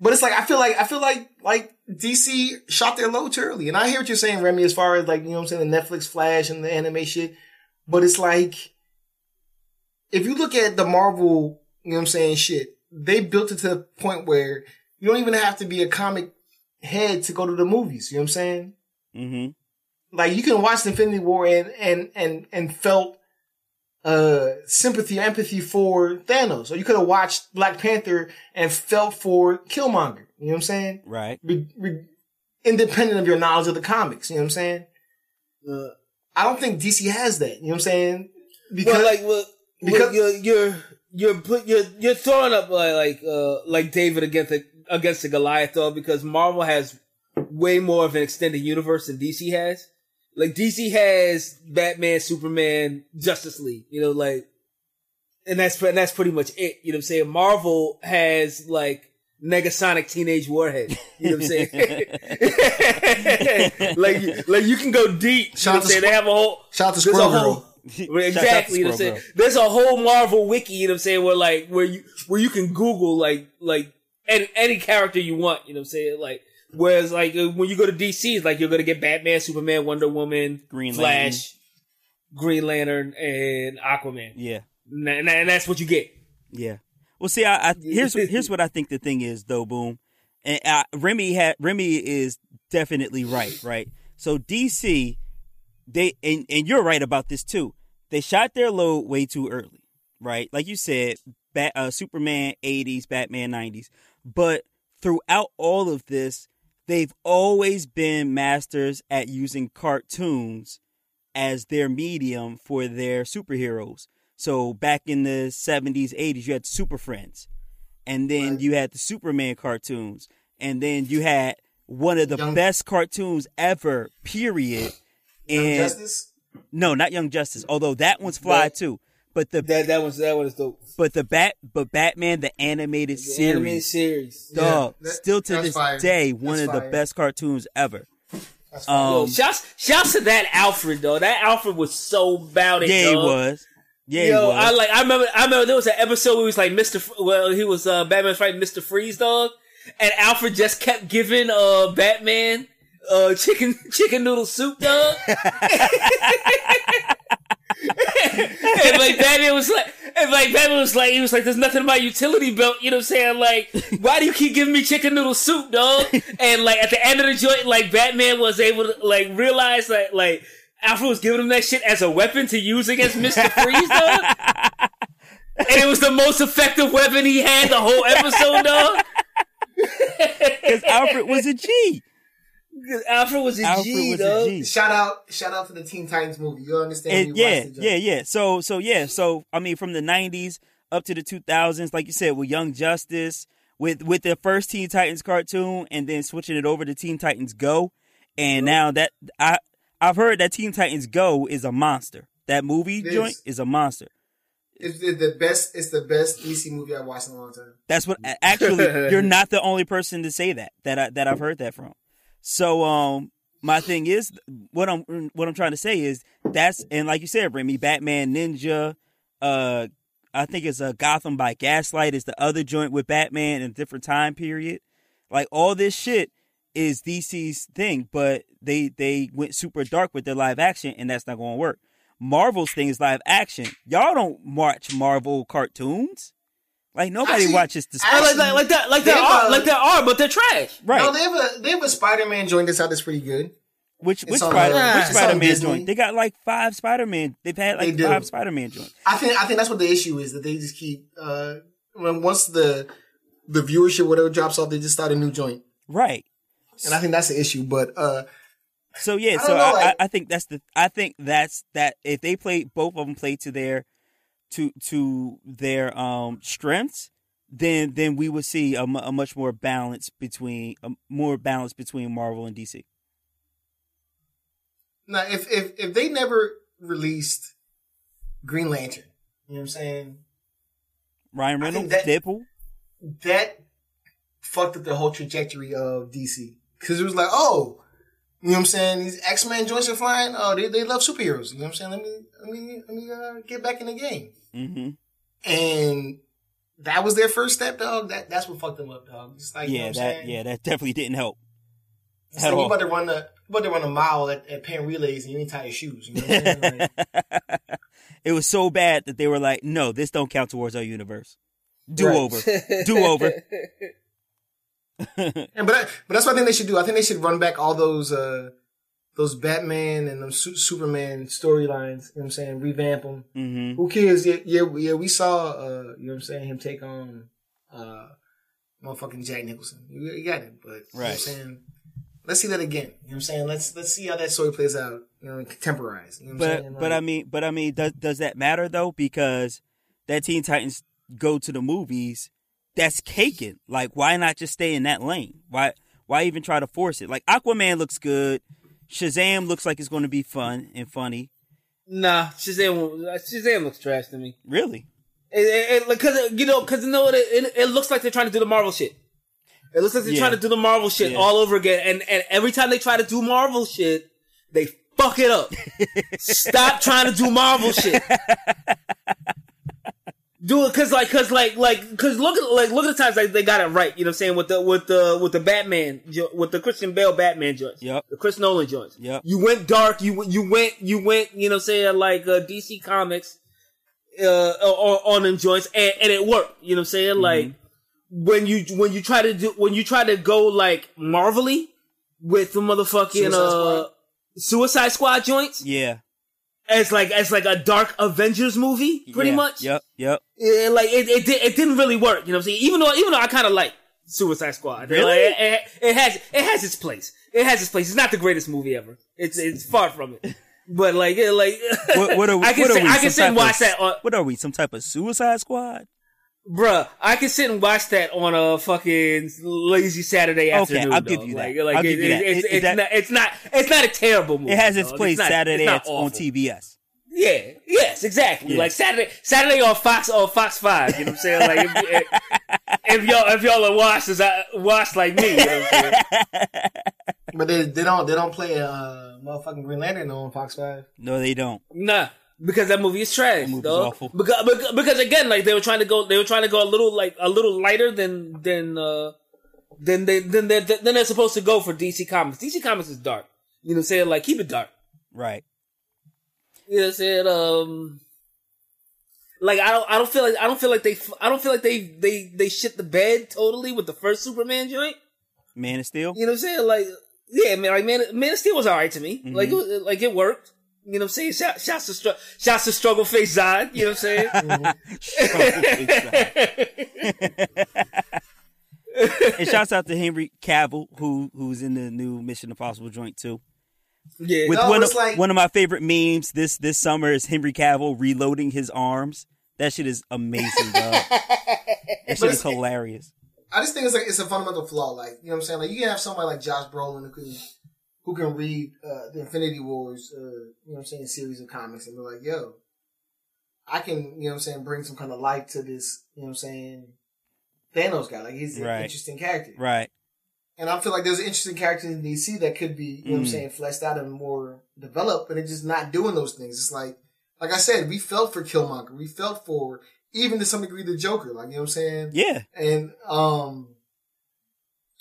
A: but it's like I feel like I feel like like DC shot their load too early, and I hear what you're saying, Remy, as far as like you know what I'm saying, the Netflix Flash and the anime shit. But it's like if you look at the Marvel, you know what I'm saying, shit, they built it to the point where you don't even have to be a comic head to go to the movies. You know what I'm saying?
C: Mm-hmm.
A: like you can watch Infinity War and and and and felt uh sympathy, empathy for Thanos, or you could have watched Black Panther and felt for Killmonger. You know what I'm saying?
C: Right.
A: Re- re- independent of your knowledge of the comics. You know what I'm saying?
E: Uh,
A: I don't think DC has that. You know what I'm saying? Because
B: well, like, well,
A: because-
B: because you're you're you're put you're you're throwing up like like uh like David against the against the Goliath though because Marvel has way more of an extended universe than DC has. Like DC has Batman, Superman, Justice League, you know, like, and that's and that's pretty much it. You know what I'm saying? Marvel has like Negasonic Teenage Warhead. You know what I'm saying? [laughs] [laughs] like, you- like you can go deep. You know what I'm
A: to
B: saying? They have a whole
A: shout out to
B: there's a
A: Squirrel
B: whole-
A: Girl. [laughs]
B: Right,
C: Shout
B: exactly. You know what I'm
C: Squirrel
B: saying? There's a whole Marvel wiki, you know what I'm saying, where like where you where you can Google like like any any character you want, you know what I'm saying? Like whereas like uh, when you go to DC, it's like you're gonna get Batman, Superman, Wonder Woman,
C: Green
B: Flash, Green Lantern, and Aquaman.
C: Yeah.
B: And, and that's what you get.
C: Yeah. Well, see, I, I here's [laughs] here's what I think the thing is though. Boom, and uh, Remy had Remy is definitely right. Right. So DC, they and and you're right about this too. They shot their load way too early. Right. Like you said, Bat, uh, Superman '80s, Batman '90s, but throughout all of this, they've always been masters at using cartoons as their medium for their superheroes. So back in the 70s, 80s, you had Super Friends. And then
A: Right.
C: you had the Superman cartoons. And then you had one of the
A: Young-
C: best cartoons ever, period.
A: Young
C: And
A: Justice.
C: no, not Young Justice, although that one's fly
B: That-
C: too. But the
B: That that was that was dope.
C: but the bat but Batman the animated
B: The animated
C: series,
B: series.
C: dog,
A: Yeah, that-
C: still to this
A: fire.
C: day one
A: That's
C: of the best cartoons ever.
A: That's fine.
B: Yo,
C: Um,
B: shouts shouts to that Alfred though. That Alfred was so about it.
C: yeah, he was. Yeah, he
B: Yo,
C: was.
B: I like. I remember. I remember there was an episode where he was like Mister. F- Well, he was uh, Batman fighting Mister Freeze, dog, and Alfred just kept giving uh Batman uh chicken [laughs] chicken noodle soup, dog. [laughs] [laughs] and like Batman was like, and like Batman was like, he was like, "There's nothing in my utility belt." You know what I'm saying? Like, why do you keep giving me chicken noodle soup, dog? And like at the end of the joint, like Batman was able to like realize that like. Alfred was giving him that shit as a weapon to use against Mr. Freeze, dog. and it was the most effective weapon he had the whole episode, dog. [laughs]
C: Because Alfred was a G.
B: Alfred was a G,
C: Alfred was
B: dog.
C: a G.
A: Shout out, shout out to the Teen Titans movie. You understand?
C: And yeah,
A: watched the joint.
C: yeah, yeah. So, so yeah, so I mean, from the '90s up to the 2000s, like you said, with Young Justice, with with the first Teen Titans cartoon, and then switching it over to Teen Titans Go, and now that I I've heard that Teen Titans Go is a monster. That movie
A: It
C: joint
A: is.
C: is a monster.
A: It's the the best. It's the best DC movie I've watched in a long time.
C: That's what actually you're not the only person to say that that I, that I've heard that from. So um my thing is what I'm what I'm trying to say is that's and like you said Remy Batman Ninja uh I think it's a Gotham by Gaslight is the other joint with Batman in a different time period. Like all this shit is DC's thing, but they they went super dark with their live action and that's not going to work. Marvel's thing is live action. Y'all don't watch Marvel cartoons. Like nobody
A: Actually-
C: watches the
A: I-
B: like, that, like that, like
A: They
B: that are,
A: a-
B: like that are, but they're trash.
C: right.
A: No, they have a they have a Spider Man joint that's out that's pretty good.
C: Which
A: It's
C: which Spider
B: uh,
C: which
B: it's on
C: Spider Man
A: Disney.
C: joint? They got like five Spider Man. They've had like
A: They
C: five Spider Man joints.
A: I think I think that's what the issue is that they just keep uh when once the the viewership whatever drops off, they just start a new joint,
C: Right.
A: and I think that's the issue. But uh
C: So yeah,
A: I
C: so
A: know,
C: I,
A: like-
C: I, I think that's the I think that's that if they play both of them play to their to to their um strengths, then then we would see a, a much more balance between a more balance between Marvel and DC.
A: now if if if they never released Green Lantern, you know what I'm saying?
C: Ryan Reynolds,
A: that-
C: Deadpool.
A: That fucked up the whole trajectory of DC because it was like, oh, you know what I'm saying? These X Men joints are flying. Oh, they they love superheroes. You know what I'm saying? Let me let me let me uh, get back in the game.
C: hmm
A: and that was their first step, dog. That that's what fucked them up, dog. It's like you know
C: Yeah,
A: what I'm
C: that yeah, that definitely didn't help.
A: It's
C: at
A: like you about to run the you about to run a mile at, at Penn Relays and you ain't tie your shoes. You know what I'm saying? Like, [laughs]
C: it was so bad that they were like, "No, this don't count towards our universe. Do over, do over." [laughs]
A: and but I, but that's what I think they should do. I think they should run back all those uh those Batman and Su- Superman storylines. You know what I'm saying? Revamp them.
C: hmm
A: Who cares? Yeah, yeah, yeah. We saw uh you know what I'm saying him take on uh motherfucking Jack Nicholson. You, you got it, but you know I'm
C: Right.
A: saying Let's see that again. You know what I'm saying? Let's let's see how that story plays out. You know, contemporized. You know what I'm
C: But
A: saying?
C: but I mean but I mean does does that matter though? Because that Teen Titans go to the movies, that's caking. Like why not just stay in that lane? Why why even try to force it? Like Aquaman looks good. Shazam looks like it's going to be fun and funny.
B: Nah, Shazam. Uh, Shazam looks trash to me.
C: Really?
B: Because you know, because you know? It, it, it looks like they're trying to do the Marvel shit. It looks like they're
C: Yeah.
B: trying to do the Marvel shit
C: Yeah.
B: all over again, and and every time they try to do Marvel shit, they fuck it up. [laughs] Stop trying to do Marvel shit. [laughs] Do it cause like cause like like cause look at like look at the times like they got it right. You know what I'm saying with the with the with the Batman with the Christian Bale Batman joints.
C: Yep.
B: The Chris Nolan joints.
C: Yep.
B: You went dark. You you went you went you know what I'm saying like uh, DC Comics uh on, on them joints and, and it worked. You know what I'm saying like when you when you try to do when you try to go like Marvelly with the motherfucking
A: Suicide
B: uh
A: Squad?
B: Suicide Squad joints
C: Yeah.
B: As like as like a dark Avengers movie pretty
C: Yeah.
B: much.
C: Yep. Yep.
B: Yeah, like it, it, it didn't really work. You know what I'm saying? Even though, even though I kind of like Suicide Squad,
C: Really?
B: Like, it, it, it has, it has its place. It has its place. It's not the greatest movie ever. It's, it's far from it. But like, like,
C: What, what are we? [laughs]
B: I can
C: what
B: sit,
C: are we?
B: I can
C: Some
B: sit and
C: type
B: watch that on,
C: What are we? Some type of Suicide Squad?
B: Bruh. I can sit and watch that on a fucking lazy Saturday afternoon.
C: Okay, I'll give
B: dog.
C: you that.
B: Like, like
C: I'll
B: it-
C: give you that.
B: It's,
C: Is
B: it's,
C: that-
B: not, it's not, it's not a terrible movie.
C: It has its
B: dog.
C: place
B: It's not-
C: Saturday
B: it's not
C: on. TBS.
B: Yeah, yes, exactly.
C: Yeah.
B: Like Saturday, Saturday on Fox on Fox Five. You know what I'm saying? Like if, if, if y'all if y'all are washed as I washed like me, you know what I'm saying?
A: but they they don't they don't play uh motherfucking Green Lantern on Fox Five.
C: No, they don't.
B: Nah, because that movie is trash.
C: movie's
B: dog.
C: awful.
B: Because, because because again, like they were trying to go, they were trying to go a little like a little lighter than than uh than they than they than they're supposed to go for DC Comics. DC Comics is dark. You know what I'm saying? Like keep it dark.
C: Right.
B: You know what I'm saying? Um, like I don't, I don't feel like I don't feel like they, I don't feel like they, they, they shit the bed totally with the first Superman joint.
C: Man of Steel.
B: You know what I'm saying? Like, yeah, man, like Man, Man of Steel was alright to me. Like, it was, like it worked. You know what I'm saying? Shout, shouts to str- shouts to struggle face Zod. You know what I'm saying?
C: and shouts out to Henry Cavill, who who's in the new Mission Impossible joint too.
B: yeah,
C: With
A: No,
C: one of,
A: like-
C: one of my favorite memes this this summer is Henry Cavill reloading his arms. That shit is amazing, dog. [laughs] That shit is
A: it's-
C: hilarious.
A: I just think it's like it's a fundamental flaw. Like you know what I'm saying. Like you can have somebody like Josh Brolin who can who can read uh, the Infinity Wars, uh, you know what I'm saying, series of comics and be like, yo, I can, you know what I'm saying, bring some kind of light to this, you know what I'm saying, Thanos guy. Like he's an
C: Right.
A: interesting character.
C: Right.
A: And I feel like there's interesting characters in DC that could be, you know what I'm
C: Mm.
A: saying, fleshed out and more developed, but it's just not doing those things. It's like, like I said, we felt for Killmonger. We felt for, even to some degree, the Joker. Like, you know what I'm saying?
C: Yeah.
A: and um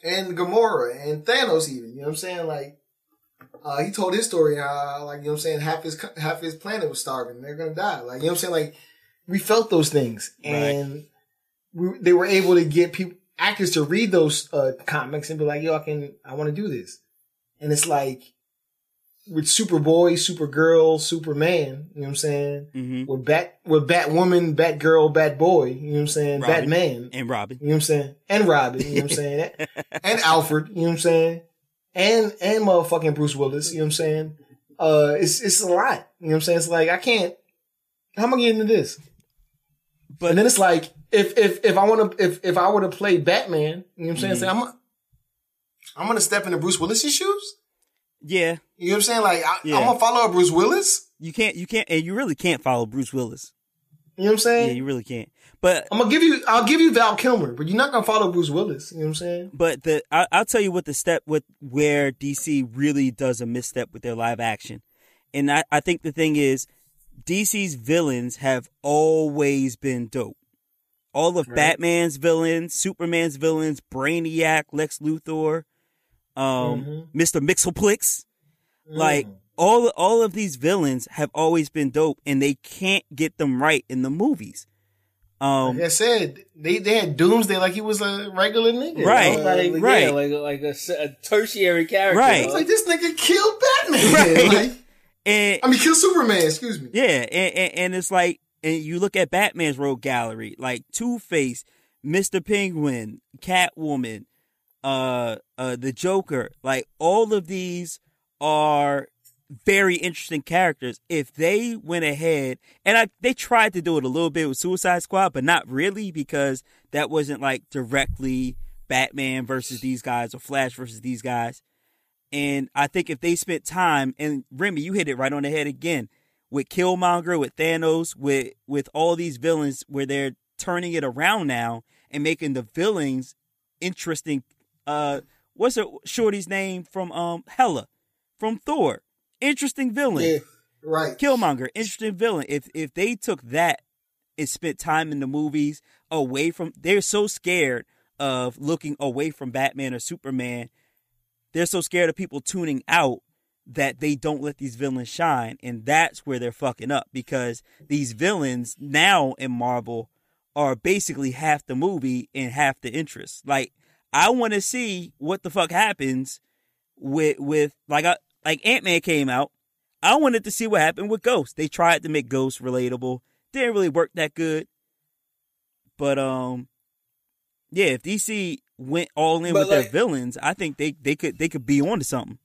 A: and Gamora and Thanos even, you know what I'm saying? Like uh he told his story how like you know what I'm saying half his half his planet was starving. They're going to die. Like you know what I'm saying? Like we felt those things and we, they were able to get people actors to read those uh comics and be like, "Yo, I can I want to do this." And it's like with Superboy, Supergirl, Superman, you know what I'm saying?
C: hmm
A: With Bat with Batwoman, Batgirl, Batboy, you know what I'm saying?
C: Robin.
A: Batman.
C: And Robin.
A: You know what I'm saying? And Robin, you know what I'm saying? [laughs] and Alfred, you know what I'm saying? And and motherfucking Bruce Willis, you know what I'm saying? Uh it's it's a lot. You know what I'm saying? It's like I can't how am I getting into this?
C: But
A: And then it's like if if if I wanna if if I were to play Batman, you know what I'm saying?
C: Mhm.
A: Say, I'm I'm gonna step into Bruce Willis's shoes?
C: yeah,
A: You know what I'm saying? Like I,
C: Yeah.
A: I'm gonna follow Bruce Willis.
C: you can't you can't and you really can't follow Bruce Willis.
A: You know what I'm saying?
C: Yeah, you really can't. But
A: I'm gonna give you I'll give you Val Kilmer, but you're not gonna follow Bruce Willis. You know what I'm saying?
C: but the I, I'll tell you what the step with where DC really does a misstep with their live action, and I, I think the thing is DC's villains have always been dope. All of Batman's villains, Superman's villains, Brainiac, Lex Luthor, um, Mister Mxyzptlk, like all all of these villains have always been dope, and they can't get them right in the movies. Um,
A: Like I said, they, they had Doomsday like he was a regular nigga.
C: Right.
A: You know,
B: like,
A: Like,
C: right.
B: yeah, like like a, s- a tertiary character.
C: Right.
A: like this nigga killed Batman. [laughs]
C: Right.
A: Like,
C: and
A: I mean, killed Superman. Excuse me.
C: Yeah, and, and, and it's like, and you look at Batman's rogue gallery, like Two Face, Mister Penguin, Catwoman, uh, uh, the Joker. Like all of these are very interesting characters. If they went ahead and I, they tried to do it a little bit with Suicide Squad, but not really because that wasn't like directly Batman versus these guys or Flash versus these guys. And I think if they spent time and Remy, you hit it right on the head again with Killmonger, with Thanos, with with all these villains where they're turning it around now and making the villains interesting. Uh, what's a shorty's name from um Hela from Thor? Interesting villain.
A: Yeah, right.
C: Killmonger, interesting villain. If if they took that and spent time in the movies away from, they're so scared of looking away from Batman or Superman. They're so scared of people tuning out that they don't let these villains shine, and that's where they're fucking up because these villains now in Marvel are basically half the movie and half the interest. Like I want to see what the fuck happens with with like I, like Ant Man came out. I wanted to see what happened with Ghost. They tried to make Ghost relatable. Didn't really work that good. But um yeah, if DC went all in
B: But,
C: with
B: like-
C: their villains, I think they, they could they could be onto something.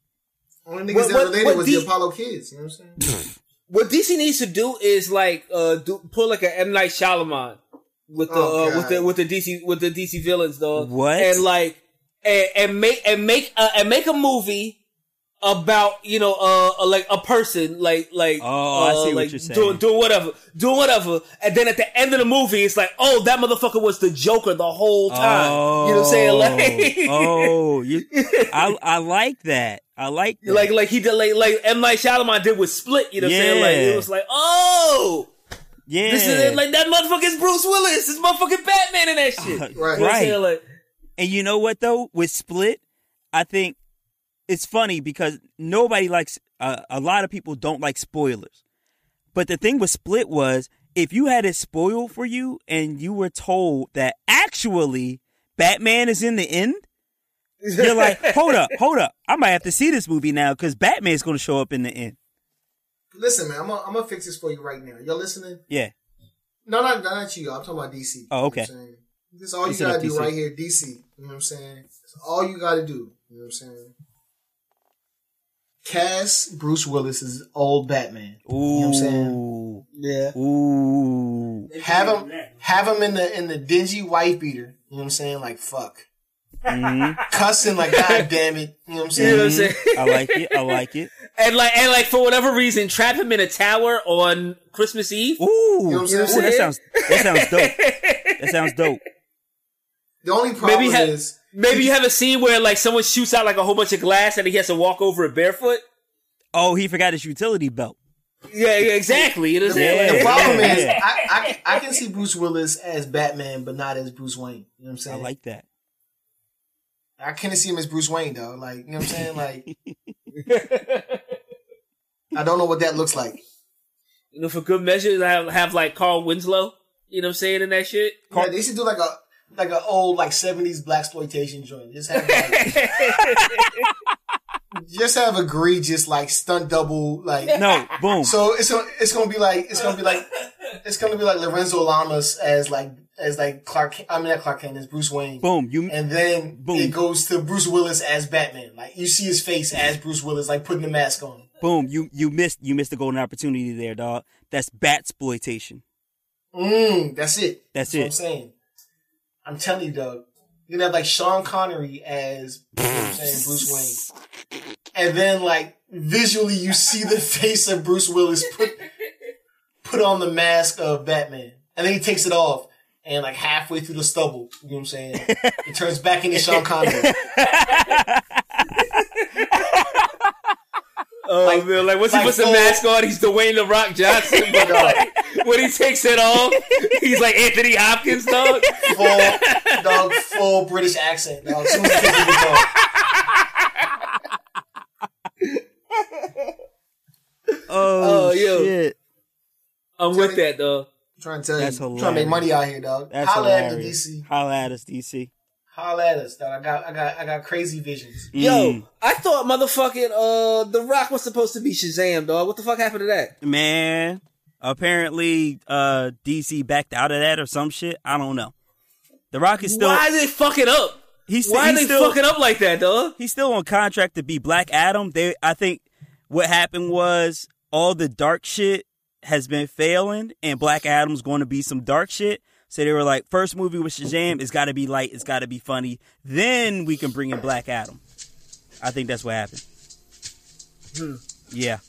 A: Only niggas
B: What-
A: that
B: what-
A: related
B: what
A: was
B: D-
A: the Apollo kids. You know what I'm saying? [laughs]
B: What DC needs to do is like uh do, pull like a M Night Shyamalan with the
A: Oh,
B: uh, with the with the DC with the DC villains though.
C: What?
B: And like and, and make and make uh, and make a movie about you know uh, uh, like a person like like
C: Oh, I
B: uh,
C: see what
B: like
C: you're saying.
B: doing doing whatever doing whatever and then at the end of the movie it's like oh that motherfucker was the Joker the whole time you know what I'm saying like
C: oh, you, [laughs] I I like that. I like that.
B: like like he did like like M Night Shyamalan did with Split you know what I'm saying like it was like oh
C: yeah,
B: This is it. Like that motherfucker is Bruce Willis. This motherfucking Batman and that shit. You know
A: Right.
B: what I'm
C: Right.
B: saying? Like,
C: And you know what though? With Split, I think it's funny because nobody likes uh, a lot of people don't like spoilers. But the thing with Split was if you had it spoiled for you and you were told that actually Batman is in the end, you're like, [laughs] hold up, hold up. I might have to see this movie now because Batman's going to show up in the end.
A: Listen, man, I'm gonna, I'm gonna fix this for you right now. Y'all listening?
C: Yeah.
A: No, not, not you. I'm talking about DC.
C: Oh, okay.
A: I'm saying? This is all you
C: Listen
A: gotta do
C: DC.
A: right here, DC. You know what I'm saying? That's all you gotta do. You know what I'm saying? Cast Bruce Willis as old Batman.
C: Ooh.
A: You know what I'm saying?
B: yeah.
C: Ooh.
A: Have him have him in the in the dingy wife beater. You know what I'm saying? Like fuck.
C: Mhm. [laughs]
A: Cussing like god damn it. You know what I'm
B: You
A: saying?
B: know what I'm saying?
C: I like it. I like it.
B: And like, and like, for whatever reason, trap him in a tower on Christmas Eve.
C: Ooh.
A: You know what I'm
C: Ooh, that sounds that sounds dope. That sounds dope.
A: The only problem
B: Maybe ha-
A: is
B: Maybe you have a scene where like someone shoots out like a whole bunch of glass and he has to walk over it barefoot.
C: Oh, he forgot his utility belt.
B: Yeah, yeah, exactly. You know what I'm
A: the.
C: Yeah.
A: the problem is I, I I can see Bruce Willis as Batman, but not as Bruce Wayne. You know what I'm saying?
C: I like that.
A: I can't see him as Bruce Wayne though. Like, you know what I'm saying? Like, [laughs] I don't know what that looks like.
B: you know, for good measure, have have like Carl Winslow. You know what I'm saying in that shit.
A: Yeah, they should do like a like an old like '70s black exploitation joint. Just have like, [laughs] just have egregious like stunt double like.
C: No, boom.
A: So it's gonna it's gonna be like it's gonna be like it's gonna be like Lorenzo Lamas as like as like Clark. I mean not Clark Kent as Bruce Wayne.
C: boom. You
A: And then
C: Boom.
A: it goes to Bruce Willis as Batman. Like you see his face as Bruce Willis, like putting the mask on.
C: boom. You you missed you missed the golden opportunity there, dog. That's bat exploitation.
A: Mm, that's it.
C: That's
A: what
C: it.
A: I'm saying. I'm telling you, Doug, You're gonna have like Sean Connery as [laughs] you know I'm saying Bruce Wayne, and then like visually you see the face of Bruce Willis put put on the mask of Batman, and then he takes it off, and like halfway through the stubble, you know what I'm saying, it turns back into Sean Connery. [laughs]
B: Oh
A: Like-
B: man, like once
A: like
B: he puts the
A: full-
B: mask on, he's Dwayne the Rock Johnson. But [laughs] like, uh, when he takes it off, he's like Anthony Hopkins, dog.
A: Full dog, full British accent. Dog. As soon as he takes it off. [laughs]
C: Oh,
B: Oh, yo.
C: shit.
B: I'm with that, though.
A: I'm trying to tell
C: That's
A: you, I'm trying to make money out here, dog.
C: That's
A: Holla at me,
C: hilarious.
A: DC.
C: Holla at us, DC.
A: Holla at us, dog. I got, I got, I got crazy visions.
C: Mm.
B: Yo, I thought motherfucking uh The Rock was supposed to be Shazam, dog. What the fuck happened to that?
C: man. Apparently, uh, DC backed out of that or some shit. I don't know. The Rock is still.
B: Why did they fuck it up?
C: he's,
B: Why are
C: he's
B: they
C: still
B: fucking up like that, dog?
C: he's still on contract to be Black Adam. They, I think, what happened was all the dark shit has been failing, and Black Adam's going to be some dark shit. So they were like, first movie with Shazam, it's got to be light, it's got to be funny. Then we can bring in Black Adam. I think that's what happened. Hmm. Yeah.